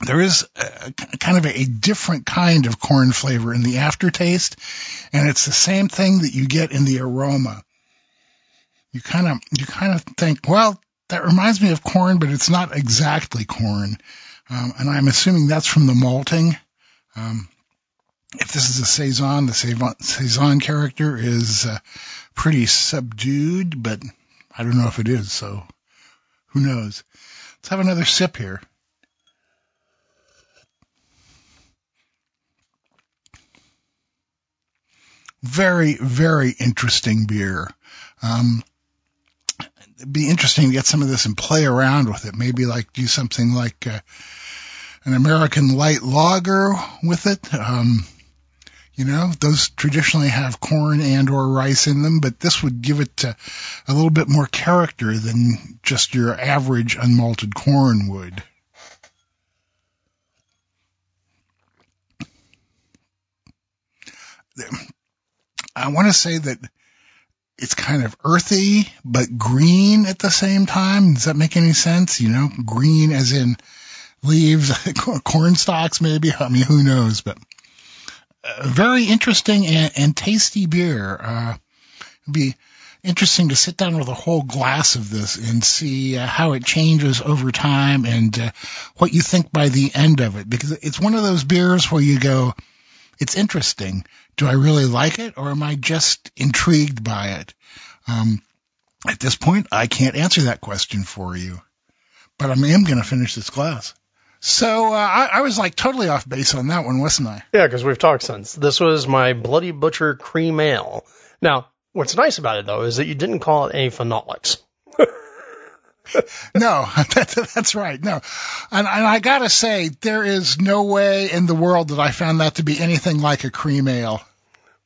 there is a, kind of a, a different kind of corn flavor in the aftertaste, and it's the same thing that you get in the aroma. You kind of you kind of think, well, that reminds me of corn, but it's not exactly corn, um, and I'm assuming that's from the malting. Um, if this is a saison, the saison character is uh, pretty subdued, but I don't know if it is. So who knows? Let's have another sip here. Very, very interesting beer. Um, be interesting to get some of this and play around with it. Maybe like do something like uh, an American light lager with it. Um, you know, those traditionally have corn and or rice in them, but this would give it uh, a little bit more character than just your average unmalted corn would. I want to say that it's kind of earthy, but green at the same time. Does that make any sense? You know, green as in leaves, corn stalks, maybe. I mean, who knows? But uh, very interesting and, and tasty beer. Uh, it'd be interesting to sit down with a whole glass of this and see uh, how it changes over time and uh, what you think by the end of it. Because it's one of those beers where you go, it's interesting. Do I really like it or am I just intrigued by it? Um, at this point, I can't answer that question for you, but I am going to finish this glass. So uh, I, I was like totally off base on that one, wasn't I? Yeah, because we've talked since. This was my Bloody Butcher Cream Ale. Now, what's nice about it though is that you didn't call it any phenolics. no, that, that's right. No, and, and I gotta say, there is no way in the world that I found that to be anything like a cream ale.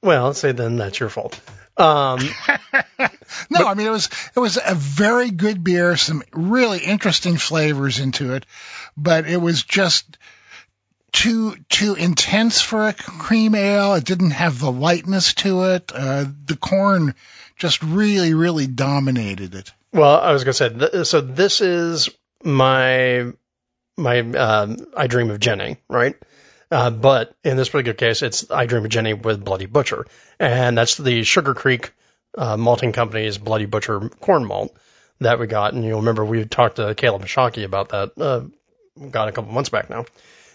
Well, say then that's your fault. Um, no, I mean it was it was a very good beer, some really interesting flavors into it, but it was just too too intense for a cream ale. It didn't have the lightness to it. Uh, the corn just really really dominated it. Well, I was going to say, th- so this is my, my, um, I dream of Jenny, right? Uh, but in this particular case, it's I Dream of Jenny with Bloody Butcher, and that's the Sugarcreek uh, malting company's Bloody Butcher corn malt that we got. And you'll remember we talked to Caleb Shockey about that, uh, got a couple months back now.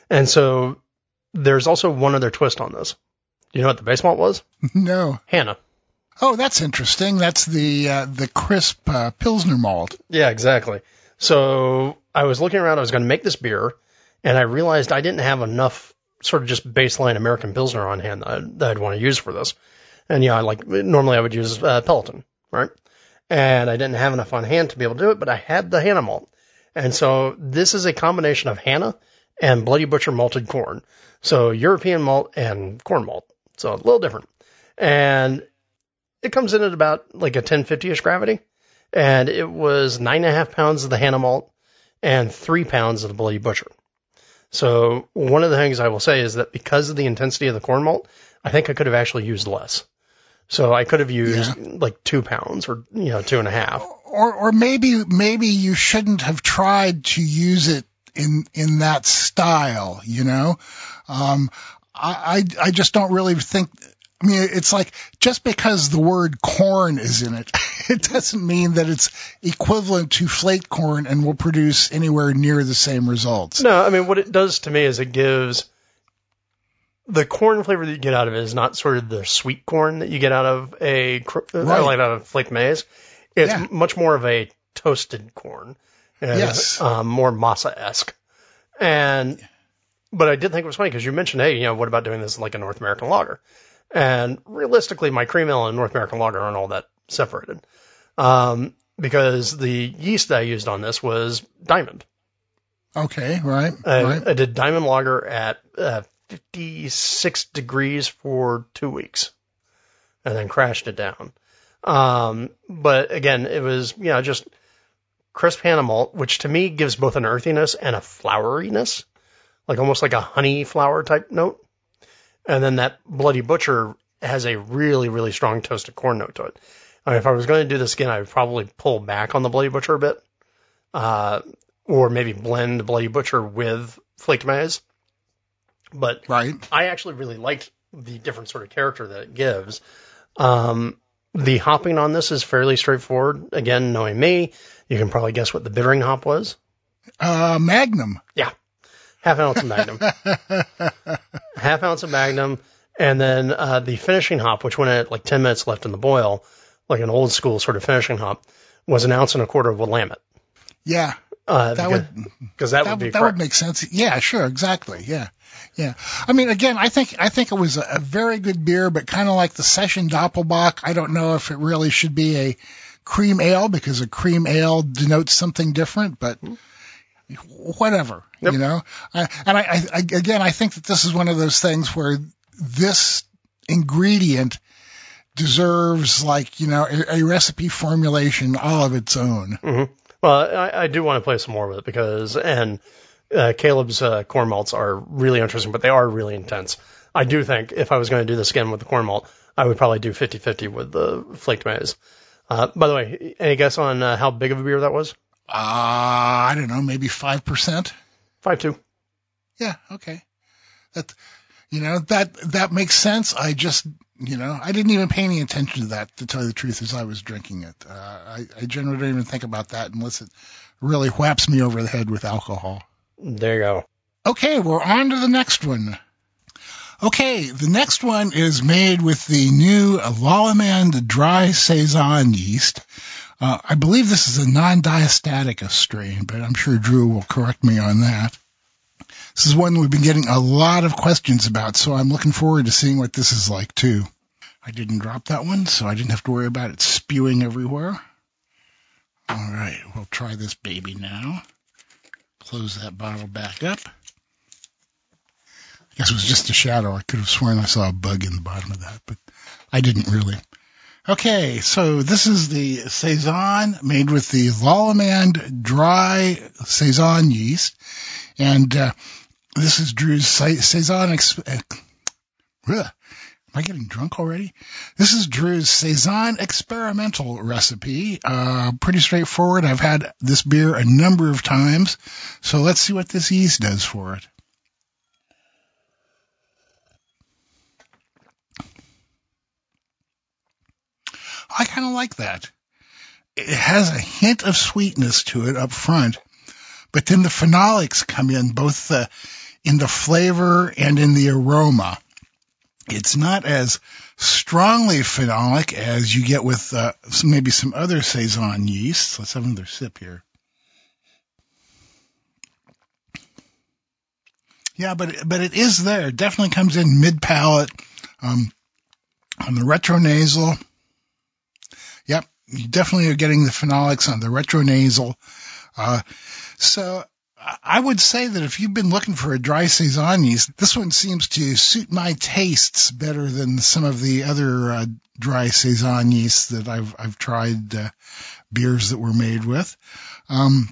And so there's also one other twist on this. Do you know what the base malt was? No. Hana. Oh, that's interesting. That's the uh, the crisp uh, pilsner malt. Yeah, exactly. So I was looking around. I was going to make this beer, and I realized I didn't have enough sort of just baseline American Pilsner on hand that I'd, want to use for this. And yeah, I like normally I would use uh, Pelton, right? And I didn't have enough on hand to be able to do it, but I had the Hana malt. And so this is a combination of Hana and Bloody Butcher malted corn. So European malt and corn malt. So a little different. And it comes in at about like a 1050-ish gravity. And it was nine and a half pounds of the Hana malt and three pounds of the Bloody Butcher. So one of the things I will say is that because of the intensity of the corn malt, I think I could have actually used less. So I could have used Yeah. like two pounds or you know two and a half. Or or maybe maybe you shouldn't have tried to use it in in that style. You know, um, I I I just don't really think. I mean, it's like just because the word corn is in it, it doesn't mean that it's equivalent to flake corn and will produce anywhere near the same results. No, I mean what it does to me is it gives the corn flavor that you get out of it is not sort of the sweet corn that you get out of a uh, Right. like out of flaked maize. It's Yeah. much more of a toasted corn. And, Yes. Um, more masa esque. And but I did think it was funny because you mentioned, hey, you know, what about doing this like a North American lager? And realistically, my cream ale and North American lager aren't all that separated. Um, because the yeast that I used on this was diamond. Okay, right, I, right. I did diamond lager at uh, 56 degrees for two weeks and then crashed it down. Um, but again, it was, you know, just crisp Hana malt, which to me gives both an earthiness and a floweriness, like almost like a honey flower type note. And then that Bloody Butcher has a really, really strong toasted corn note to it. I mean, if I was going to do this again, I would probably pull back on the Bloody Butcher a bit. Uh, or maybe blend Bloody Butcher with flaked maize. But Right. I actually really liked the different sort of character that it gives. Um, the hopping on this is fairly straightforward. Again, knowing me, you can probably guess what the bittering hop was. Uh, Magnum. Half ounce of Magnum. Half ounce of Magnum. And then uh, the finishing hop, which went at like 10 minutes left in the boil, like an old school sort of finishing hop, was an ounce and a quarter of Willamette. Yeah, Uh, that because, would because that, that, would be that correct. would make sense. Yeah, sure, exactly. Yeah, yeah. I mean, again, I think I think it was a, a very good beer, but kind of like the Session Doppelbock. I don't know if it really should be a cream ale because a cream ale denotes something different, but whatever, Yep. you know. I, and I, I, again, I think that this is one of those things where this ingredient deserves like you know a, a recipe formulation all of its own. hmm Well, I, I do want to play some more with it because, and uh, Caleb's uh, corn malts are really interesting, but they are really intense. I do think if I was going to do this again with the corn malt, I would probably do 50-50 with the flaked maize. Uh, by the way, any guess on uh, how big of a beer that was? Uh, I don't know, maybe five percent. Five two. Yeah, okay. That you know that that makes sense. I just you know I didn't even pay any attention to that to tell you the truth as I was drinking it. Uh, I, I generally don't even think about that unless it really whaps me over the head with alcohol. There you go. Okay, we're on to the next one. Okay, the next one is made with the new Lallemand dry saison yeast. Uh, I believe this is a non-diastatic strain, but I'm sure Drew will correct me on that. This is one we've been getting a lot of questions about, so I'm looking forward to seeing what this is like too. I didn't drop that one, so I didn't have to worry about it spewing everywhere. All right, we'll try this baby now. Close that bottle back up. I guess it was just a shadow. I could have sworn I saw a bug in the bottom of that, but I didn't really. Okay, so this is the Saison made with the Lallemand dry Saison yeast. And uh, this is Drew's Sa- Saison. Ex- uh, Am I getting drunk already? This is Drew's Saison experimental recipe. Uh, pretty straightforward. I've had this beer a number of times. So let's see what this yeast does for it. I kind of like that. It has a hint of sweetness to it up front, but then the phenolics come in both the, in the flavor and in the aroma. It's not as strongly phenolic as you get with uh, maybe some other saison yeasts. Let's have another sip here. Yeah, but but it is there. It definitely comes in mid palate, um, on the retronasal. Yep, you definitely are getting the phenolics on the retronasal. Uh, so I would say that if you've been looking for a dry saison yeast, this one seems to suit my tastes better than some of the other uh, dry saison yeasts that I've I've tried uh, beers that were made with. Um,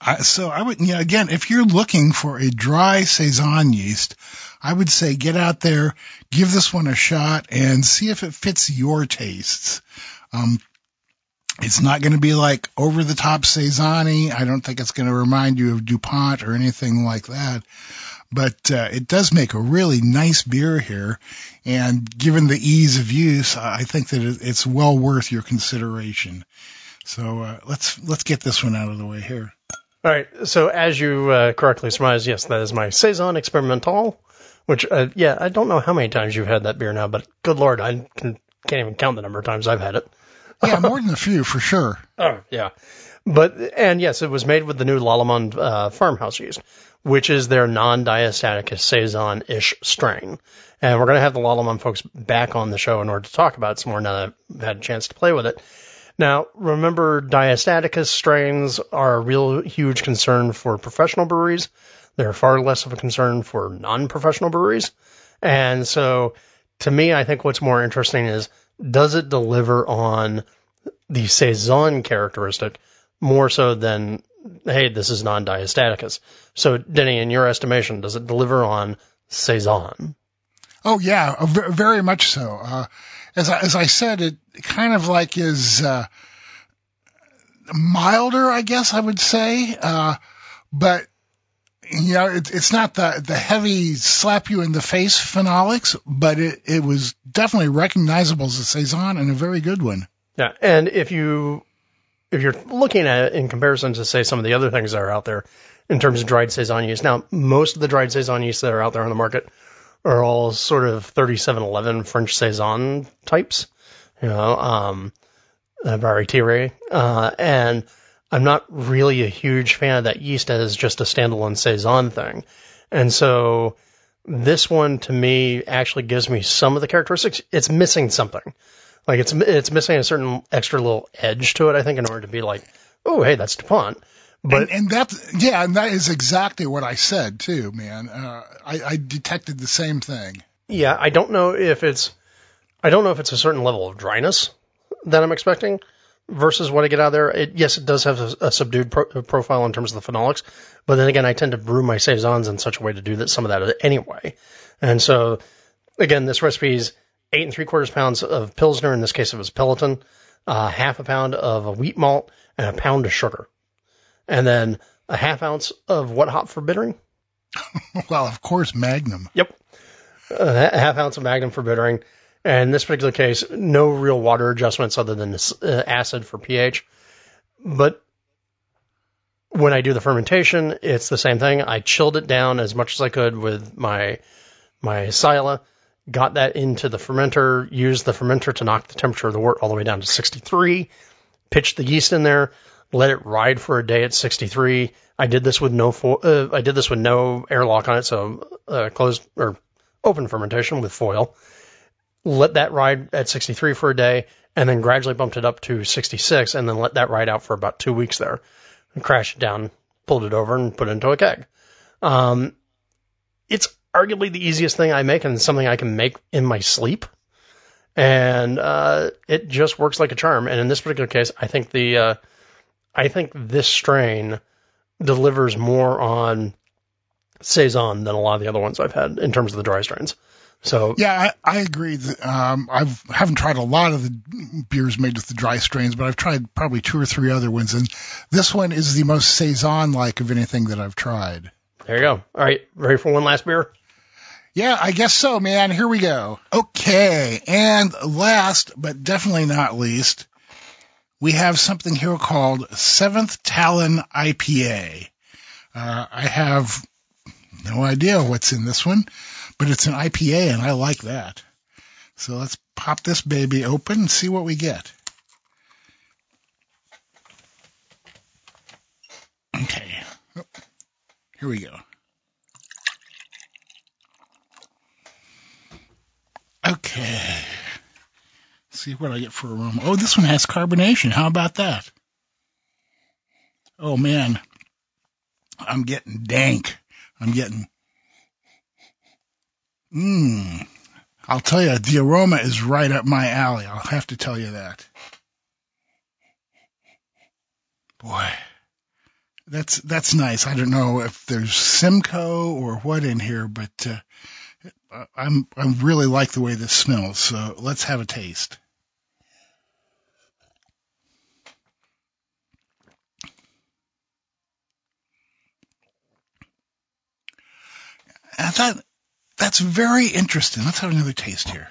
I, so I would, again, if you're looking for a dry saison yeast, I would say get out there, give this one a shot, and see if it fits your tastes. Um, it's not going to be like over the top saison I don't think it's going to remind you of DuPont or anything like that. But uh, it does make a really nice beer here, and given the ease of use, I think that it's well worth your consideration. So uh, let's let's get this one out of the way here. All right. So as you uh, correctly surmised, yes, that is my saison experimental. Which, uh, yeah, I don't know how many times you've had that beer now, but good lord, I can, can't even count the number of times I've had it. Yeah, more than a few for sure. Oh, yeah. But, and yes, it was made with the new Lallemand uh, farmhouse yeast, which is their non-diastaticus saison-ish strain. And we're going to have the Lallemand folks back on the show in order to talk about it some more now that I've had a chance to play with it. Now, remember, diastaticus strains are a real huge concern for professional breweries. They're far less of a concern for non-professional breweries. And so, to me, I think what's more interesting is does it deliver on the saison characteristic more so than hey, this is non-diastaticus. So, Denny, in your estimation, does it deliver on saison? Oh yeah, very much so. Uh, as I, as I said, it kind of like is uh, milder, I guess I would say, uh, but you know, it, it's not the, the heavy slap you in the face phenolics, but it, it was definitely recognizable as a saison and a very good one. Yeah, and if you if you're looking at it in comparison to say some of the other things that are out there in terms of dried saison yeast, now most of the dried saison yeast that are out there on the market are all sort of 3711 French saison types, you know, um, uh, Variété, uh, and I'm not really a huge fan of that yeast as just a standalone saison thing. And so this one to me actually gives me some of the characteristics. It's missing something. Like it's it's missing a certain extra little edge to it, I think, in order to be like, oh, hey, that's DuPont. But and, and that's yeah, and that is exactly what I said too, man. Uh, I, I detected the same thing. Yeah, I don't know if it's I don't know if it's a certain level of dryness that I'm expecting versus what I get out of there. It, yes, it does have a, a subdued pro, profile in terms of the phenolics, but then again, I tend to brew my saisons in such a way to do that some of that anyway. And so, again, this recipe is eight and three quarters pounds of pilsner. In this case, it was Pelton, uh, half a pound of a wheat malt, and a pound of sugar, and then a half ounce of what hop for bittering. well, of course, Magnum. Yep, a half ounce of Magnum for bittering in this particular case, no real water adjustments other than uh, acid for pH. But when I do the fermentation, it's the same thing. I chilled it down as much as I could with my my Scylla, got that into the fermenter, used the fermenter to knock the temperature of the wort all the way down to 63, pitched the yeast in there, let it ride for a day at 63. I did this with no fo- uh, I did this with no airlock on it, so uh, closed or open fermentation with foil let that ride at 63 for a day, and then gradually bumped it up to 66, and then let that ride out for about two weeks there, and crashed it down, pulled it over, and put it into a keg. Um, it's arguably the easiest thing I make, and something I can make in my sleep, and uh, it just works like a charm. And in this particular case, I think the uh, I think this strain delivers more on saison than a lot of the other ones I've had in terms of the dry strains. So yeah, I, I agree. That, um, I've haven't tried a lot of the beers made with the dry strains, but I've tried probably two or three other ones, and this one is the most saison like of anything that I've tried. There you go. All right, ready for one last beer? Yeah, I guess so, man. Here we go. Okay. And last, but definitely not least, we have something here called Seventh Talon IPA. Uh, I have no idea what's in this one, but it's an IPA and I like that. So let's pop this baby open and see what we get. Okay. Here we go. Okay. see what I get for aroma. Oh, this one has carbonation. How about that? Oh man. I'm getting dank. I'm getting. Mmm. I'll tell you, the aroma is right up my alley. I'll have to tell you that. Boy, that's that's nice. I don't know if there's Simcoe or what in here, but uh, I'm I really like the way this smells. So let's have a taste. I thought that's very interesting. Let's have another taste here.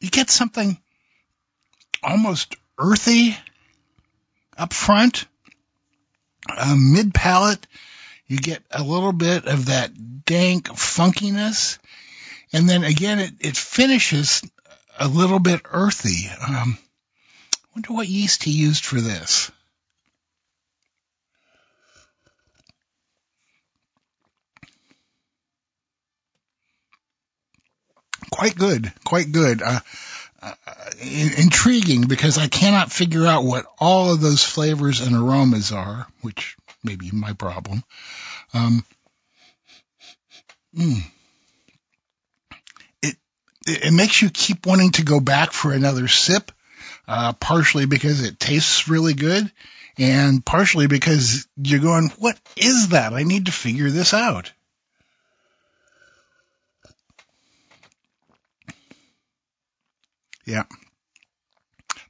You get something almost earthy up front, uh, mid palate. You get a little bit of that dank funkiness. And then again, it, it finishes a little bit earthy. Um, Wonder what yeast he used for this. Quite good, quite good. Uh, uh, intriguing because I cannot figure out what all of those flavors and aromas are, which may be my problem. Um, mm. it, it makes you keep wanting to go back for another sip uh, partially because it tastes really good and partially because you're going, what is that? I need to figure this out. Yeah.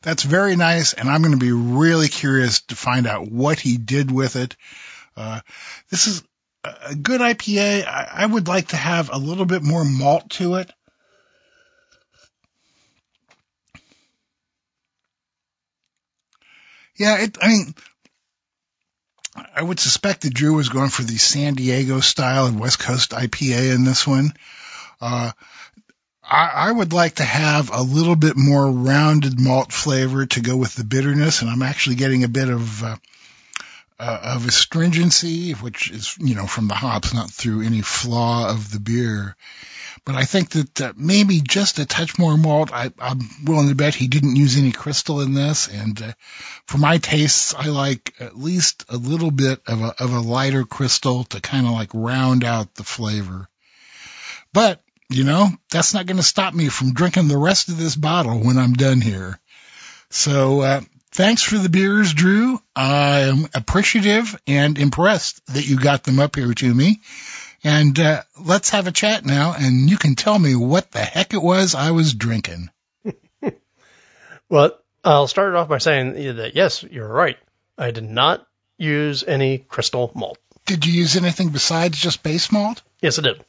That's very nice, and I'm going to be really curious to find out what he did with it. Uh, this is a good IPA. I, I would like to have a little bit more malt to it. Yeah, it, I mean, I would suspect that Drew was going for the San Diego style and West Coast IPA in this one. Uh, I, I, would like to have a little bit more rounded malt flavor to go with the bitterness, and I'm actually getting a bit of uh, uh, of astringency, which is you know from the hops, not through any flaw of the beer. But I think that uh, maybe just a touch more malt. I, I'm willing to bet he didn't use any crystal in this. And uh, for my tastes, I like at least a little bit of a, of a lighter crystal to kind of like round out the flavor. But, you know, that's not going to stop me from drinking the rest of this bottle when I'm done here. So, uh, thanks for the beers, Drew. I'm appreciative and impressed that you got them up here to me. And uh, let's have a chat now, and you can tell me what the heck it was I was drinking. well, I'll start it off by saying that yes, you're right. I did not use any crystal malt. Did you use anything besides just base malt? Yes, I did.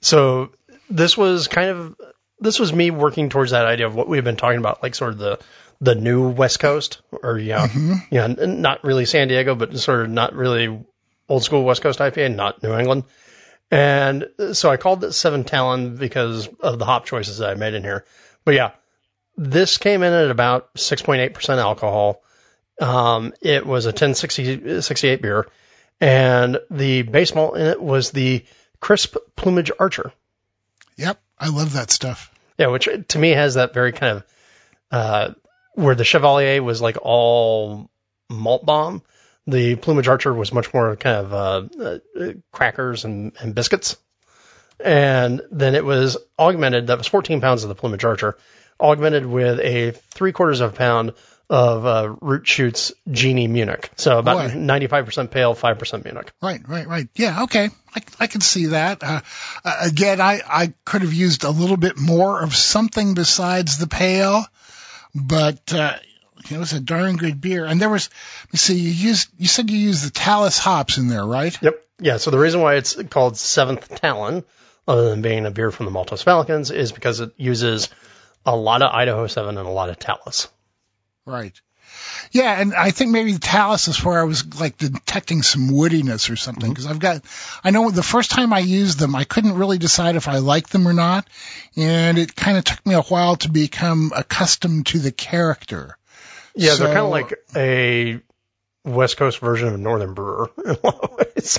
So this was kind of this was me working towards that idea of what we've been talking about, like sort of the the new West Coast, or yeah, mm-hmm. yeah, not really San Diego, but sort of not really old school West Coast IPA, not New England. And so I called it Seven Talon because of the hop choices that I made in here. But yeah, this came in at about 6.8% alcohol. Um, it was a 1068 beer, and the base malt in it was the crisp plumage archer. Yep, I love that stuff. Yeah, which to me has that very kind of uh, where the Chevalier was like all malt bomb. The Plumage Archer was much more kind of uh, uh, crackers and, and biscuits. And then it was augmented, that was 14 pounds of the Plumage Archer, augmented with a three quarters of a pound of uh, Root Shoots Genie Munich. So about Boy. 95% pale, 5% Munich. Right, right, right. Yeah, okay. I, I can see that. Uh, uh, again, I, I could have used a little bit more of something besides the pale, but, uh, It was a darn good beer. And there was, let me see, you used, you said you used the Talus hops in there, right? Yep. Yeah. So the reason why it's called Seventh Talon, other than being a beer from the Maltose Falcons, is because it uses a lot of Idaho 7 and a lot of Talus. Right. Yeah, and I think maybe the Talus is where I was like detecting some woodiness or something because I've got, I know the first time I used them, I couldn't really decide if I liked them or not, and it kind of took me a while to become accustomed to the character. Yeah, So- they're kind of like a West Coast version of Northern Brewer in a lot of ways.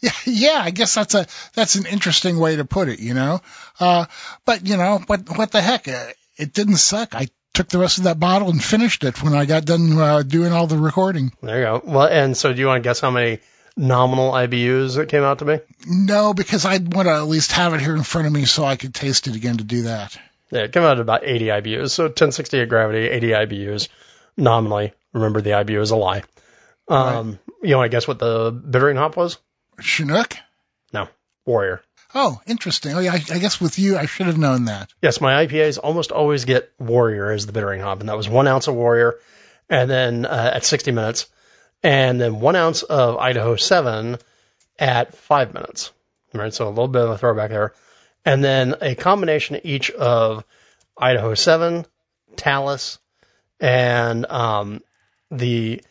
Yeah, yeah, I guess that's a that's an interesting way to put it, you know. Uh, but you know, what what the heck? Uh, It didn't suck. I took the rest of that bottle and finished it when I got done uh, doing all the recording. There you go. Well, and so do you want to guess how many nominal IBUs it came out to be? No, because I'd want to at least have it here in front of me so I could taste it again to do that. Yeah, it came out at about 80 IBUs. So 1068 gravity, 80 IBUs nominally. Remember, the IBU is a lie. Um, You want to guess what the bittering hop was? Chinook? No, Warrior. Oh, interesting. Oh, yeah, I, I guess with you, I should have known that. Yes, my IPAs almost always get Warrior as the bittering hop, and that was one ounce of Warrior, and then uh, at 60 minutes, and then one ounce of Idaho 7 at five minutes. All right, so a little bit of a throwback there, and then a combination each of Idaho 7, Talus, and um, the,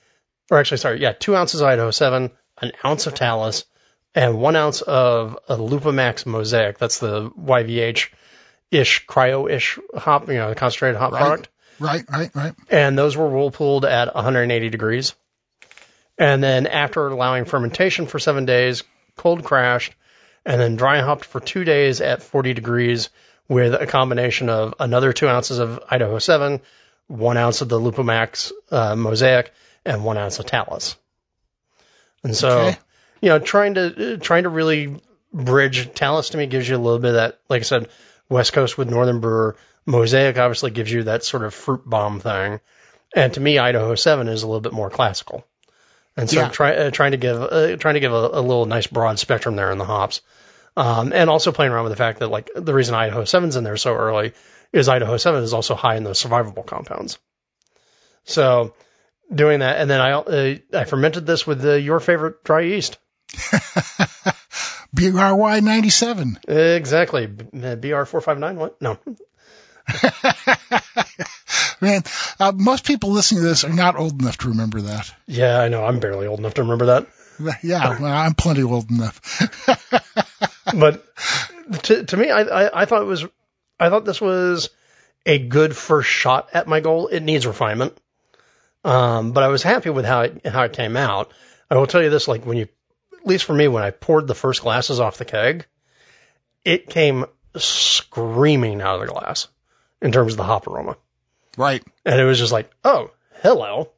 or actually, sorry, yeah, two ounces of Idaho 7, an ounce of Talus, and one ounce of a LupoMax Mosaic. That's the YVH ish, cryo ish hop, you know, the concentrated hop Right. product. Right, right, right. And those were pulled at 180 degrees. And then after allowing fermentation for seven days, cold crashed, and then dry hopped for two days at 40 degrees with a combination of another two ounces of Idaho 7, one ounce of the LupoMax uh, Mosaic, and one ounce of Talus. And so, Okay. You know, trying to trying to really bridge Talus to me gives you a little bit of that, like I said, West Coast with Northern Brewer. Mosaic obviously gives you that sort of fruit bomb thing, and to me, Idaho Seven is a little bit more classical. And so, Yeah. try, uh, trying to give uh, trying to give a, a little nice broad spectrum there in the hops, um, and also playing around with the fact that like the reason Idaho Seven's in there so early is Idaho Seven is also high in those survivable compounds. So, doing that, and then I uh, I fermented this with uh, your favorite dry yeast. BRY 97. Exactly. BR459, what? No. Man, uh, most people listening to this are not old enough to remember that. Yeah, I know. I'm barely old enough to remember that. Yeah, well, I'm plenty old enough. But to, to me, I, I, I thought it was, I thought this was a good first shot at my goal. It needs refinement. Um, but I was happy with how it, how it came out. I will tell you this, like when you, at least for me, when I poured the first glasses off the keg, it came screaming out of the glass in terms of the hop aroma. right. and it was just like, oh, hello.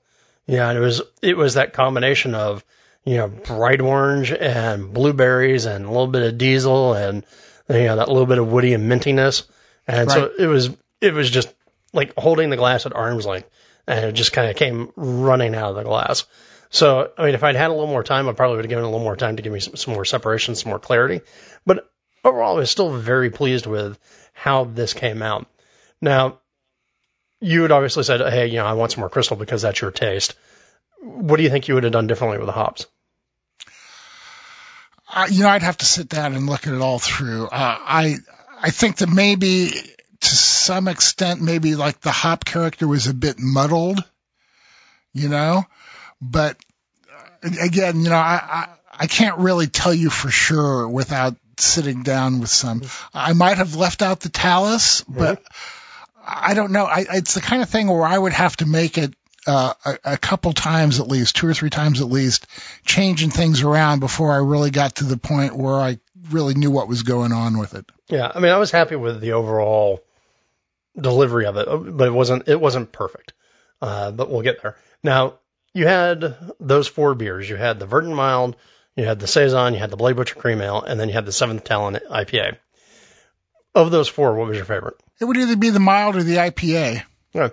Yeah, and it was it was that combination of you know bright orange and blueberries and a little bit of diesel and you know that little bit of woody and mintiness, and so it was it was just like holding the glass at arm's length, and it just kind of came running out of the glass. So I mean, if I'd had a little more time, I probably would have given it a little more time to give me some, some more separation, some more clarity. But overall, I was still very pleased with how this came out. Now, you had obviously said, hey, you know, I want some more crystal because that's your taste. What do you think you would have done differently with the hops? Uh, you know, I'd have to sit down and look at it all through. Uh, I I think that maybe to some extent, maybe like the hop character was a bit muddled, you know. But uh, again, you know, I, I I can't really tell you for sure without sitting down with some. I might have left out the talus, but I don't know. I, it's the kind of thing where I would have to make it uh, a, a couple times at least, two or three times at least, changing things around before I really got to the point where I really knew what was going on with it. Yeah, I mean, I was happy with the overall delivery of it, but it wasn't it wasn't perfect. Uh, but we'll get there. Now, you had those four beers. You had the Verdant Mild, you had the Saison, you had the Bloody Butcher Cream Ale, and then you had the Seventh Talon IPA. Of those four, what was your favorite? It would either be the mild or the IPA. Yeah.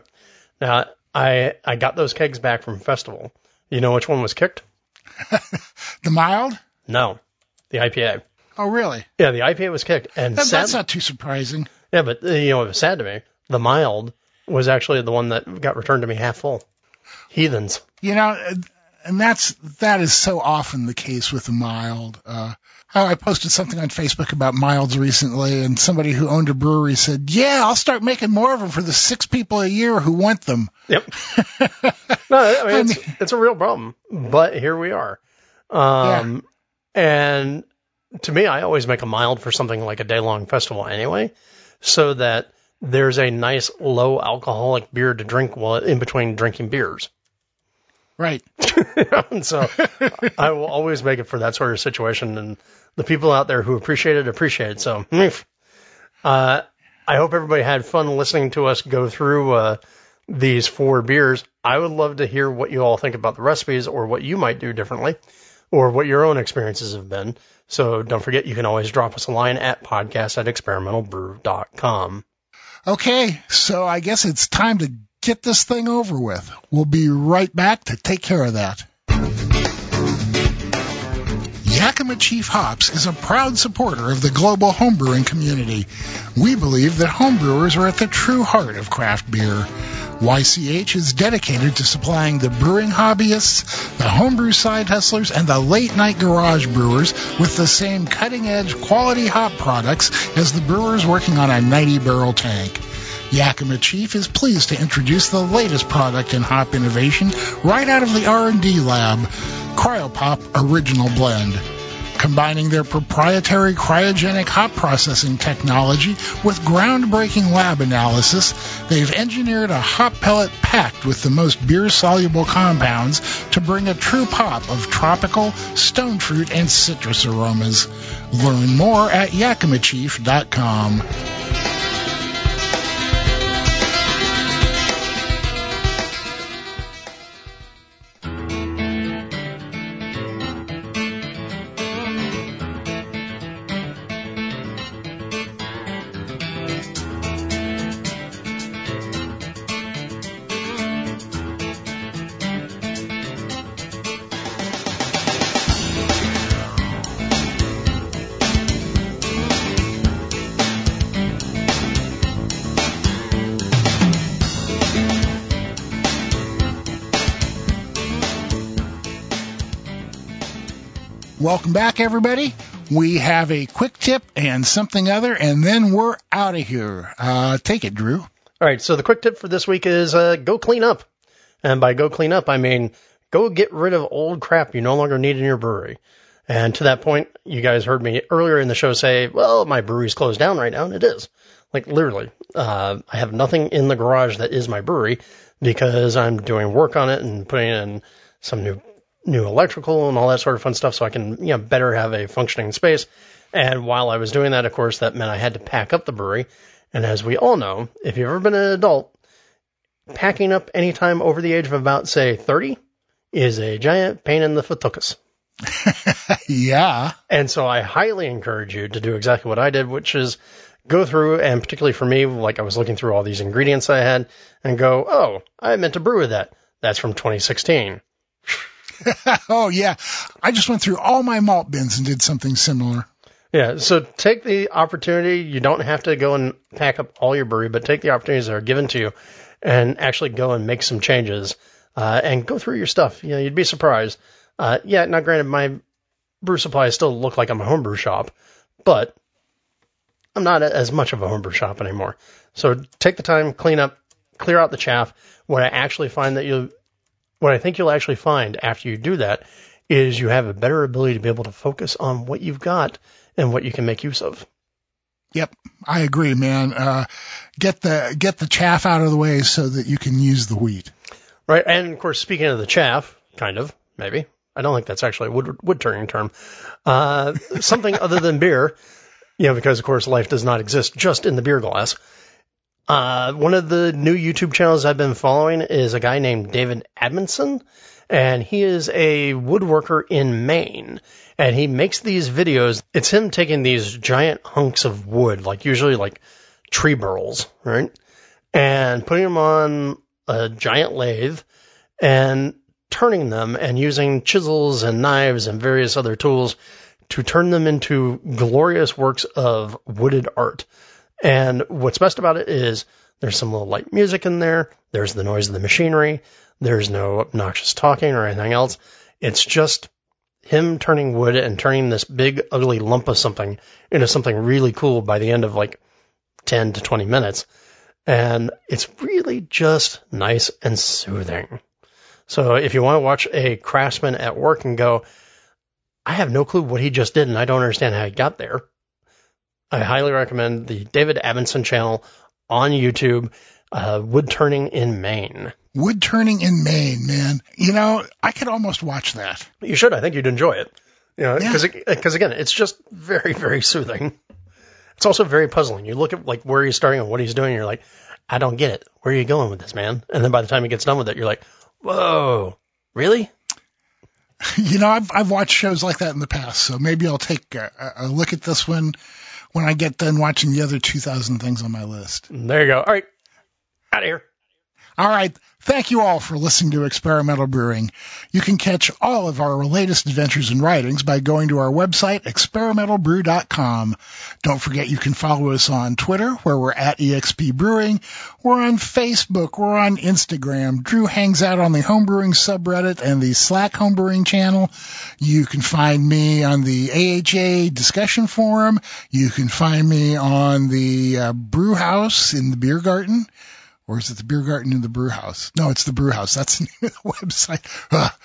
Now, I I got those kegs back from Festival. You know which one was kicked? The mild? No, the IPA. Oh, really? Yeah, the IPA was kicked, and That, sad, that's not too surprising. yeah, but uh, you know it was sad to me. The mild was actually the one that got returned to me half full. Heathens. You know, and that's that is so often the case with the mild. Uh, I posted something on Facebook about milds recently, and somebody who owned a brewery said, "Yeah, I'll start making more of them for the six people a year who want them." Yep. no, I mean, it's, it's a real problem, but here we are. Um, yeah. and to me, I always make a mild for something like a day long festival anyway, so that there's a nice low alcoholic beer to drink while in between drinking beers. Right. and so I will always make it for that sort of situation. And the people out there who appreciate it, appreciate it. So, uh, I hope everybody had fun listening to us go through, uh, these four beers. I would love to hear what you all think about the recipes or what you might do differently or what your own experiences have been. So don't forget, you can always drop us a line at podcast at experimentalbrew.com. Okay. So I guess it's time to get this thing over with. We'll be right back to take care of that. Yakima Chief Hops is a proud supporter of the global homebrewing community. We believe that homebrewers are at the true heart of craft beer. YCH is dedicated to supplying the brewing hobbyists, the homebrew side hustlers, and the late night garage brewers with the same cutting edge quality hop products as the brewers working on a 90 barrel tank. Yakima Chief is pleased to introduce the latest product in hop innovation right out of the R&D lab, Cryopop Original Blend. Combining their proprietary cryogenic hop processing technology with groundbreaking lab analysis, they've engineered a hop pellet packed with the most beer-soluble compounds to bring a true pop of tropical, stone fruit, and citrus aromas. Learn more at yakimachief.com. Welcome back, everybody. We have a quick tip and something other, and then we're out of here. Uh, take it, Drew. All right. So the quick tip for this week is uh, go clean up. And by go clean up, I mean go get rid of old crap you no longer need in your brewery. And to that point, you guys heard me earlier in the show say, well, my brewery's closed down right now, and it is. Like literally, uh, I have nothing in the garage that is my brewery because I'm doing work on it and putting in some new new electrical and all that sort of fun stuff so I can, you know, better have a functioning space. And while I was doing that, of course, that meant I had to pack up the brewery. And as we all know, if you've ever been an adult, packing up anytime over the age of about, say, 30 is a giant pain in the footukas. yeah. And so I highly encourage you to do exactly what I did, which is go through and particularly for me, like I was looking through all these ingredients I had and go, oh, I meant to brew with that. That's from 2016. oh yeah, I just went through all my malt bins and did something similar. Yeah, so take the opportunity. You don't have to go and pack up all your brewery, but take the opportunities that are given to you, and actually go and make some changes, uh, and go through your stuff. You know, you'd be surprised. Uh, yeah, now granted, my brew supplies still look like I'm a homebrew shop, but I'm not as much of a homebrew shop anymore. So take the time, clean up, clear out the chaff. What I actually find that you what I think you'll actually find after you do that is you have a better ability to be able to focus on what you've got and what you can make use of. Yep, I agree, man. Uh, get the get the chaff out of the way so that you can use the wheat. Right, and of course, speaking of the chaff, kind of maybe I don't think that's actually a wood wood turning term. Uh, something other than beer, you know, because of course life does not exist just in the beer glass. Uh, one of the new YouTube channels I've been following is a guy named David Adamson, and he is a woodworker in Maine. And he makes these videos. It's him taking these giant hunks of wood, like usually like tree burls, right? And putting them on a giant lathe and turning them and using chisels and knives and various other tools to turn them into glorious works of wooded art. And what's best about it is There's some little light music in there. There's the noise of the machinery. There's no obnoxious talking or anything else. It's just him turning wood and turning this big ugly lump of something into something really cool by the end of like 10 to 20 minutes. And it's really just nice and soothing. So if you want to watch a craftsman at work and go, I have no clue what he just did and I don't understand how he got there. I highly recommend the David Abinson channel on YouTube, uh, Wood Turning in Maine. Wood turning in Maine, man. You know, I could almost watch that. You should. I think you'd enjoy it. You know, Yeah. because because again, it's just very very soothing. It's also very puzzling. You look at like where he's starting and what he's doing. And you're like, I don't get it. Where are you going with this, man? And then by the time he gets done with it, you're like, whoa, really? You know, I've I've watched shows like that in the past, so maybe I'll take a a look at this one when I get done watching the other 2,000 things on my list. There you go. All right, out of here. All right. Thank you all for listening to Experimental Brewing. You can catch all of our latest adventures and writings by going to our website, experimentalbrew.com. Don't forget you can follow us on Twitter, where we're at EXP Brewing. We're on Facebook. We're on Instagram. Drew hangs out on the homebrewing subreddit and the Slack homebrewing channel. You can find me on the AHA discussion forum. You can find me on the uh, brew house in the beer garden or is it the beer garden in the brew house? No, it's the brew house. That's the name of the website.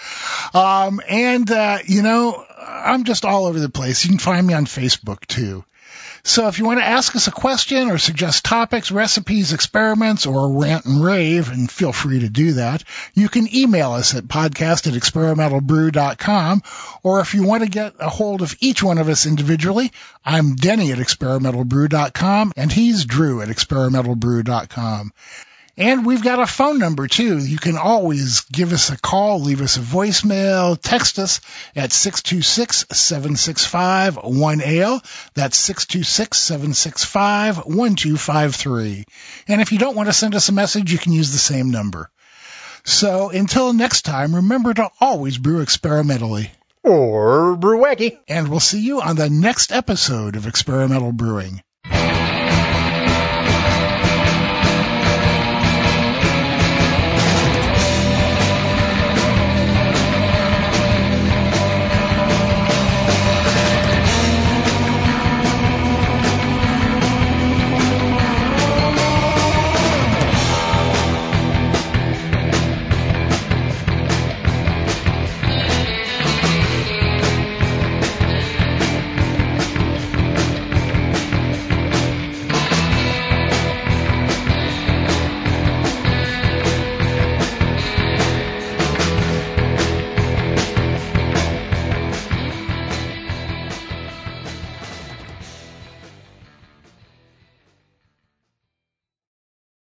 Um, and, uh, you know, I'm just all over the place. You can find me on Facebook too. So if you want to ask us a question or suggest topics, recipes, experiments, or rant and rave, and feel free to do that, you can email us at podcast at experimentalbrew.com. Or if you want to get a hold of each one of us individually, I'm Denny at experimentalbrew.com and he's Drew at experimentalbrew.com. And we've got a phone number too. You can always give us a call, leave us a voicemail, text us at 626-765-1AL. That's 626-765-1253. And if you don't want to send us a message, you can use the same number. So until next time, remember to always brew experimentally. Or brew wacky. And we'll see you on the next episode of Experimental Brewing.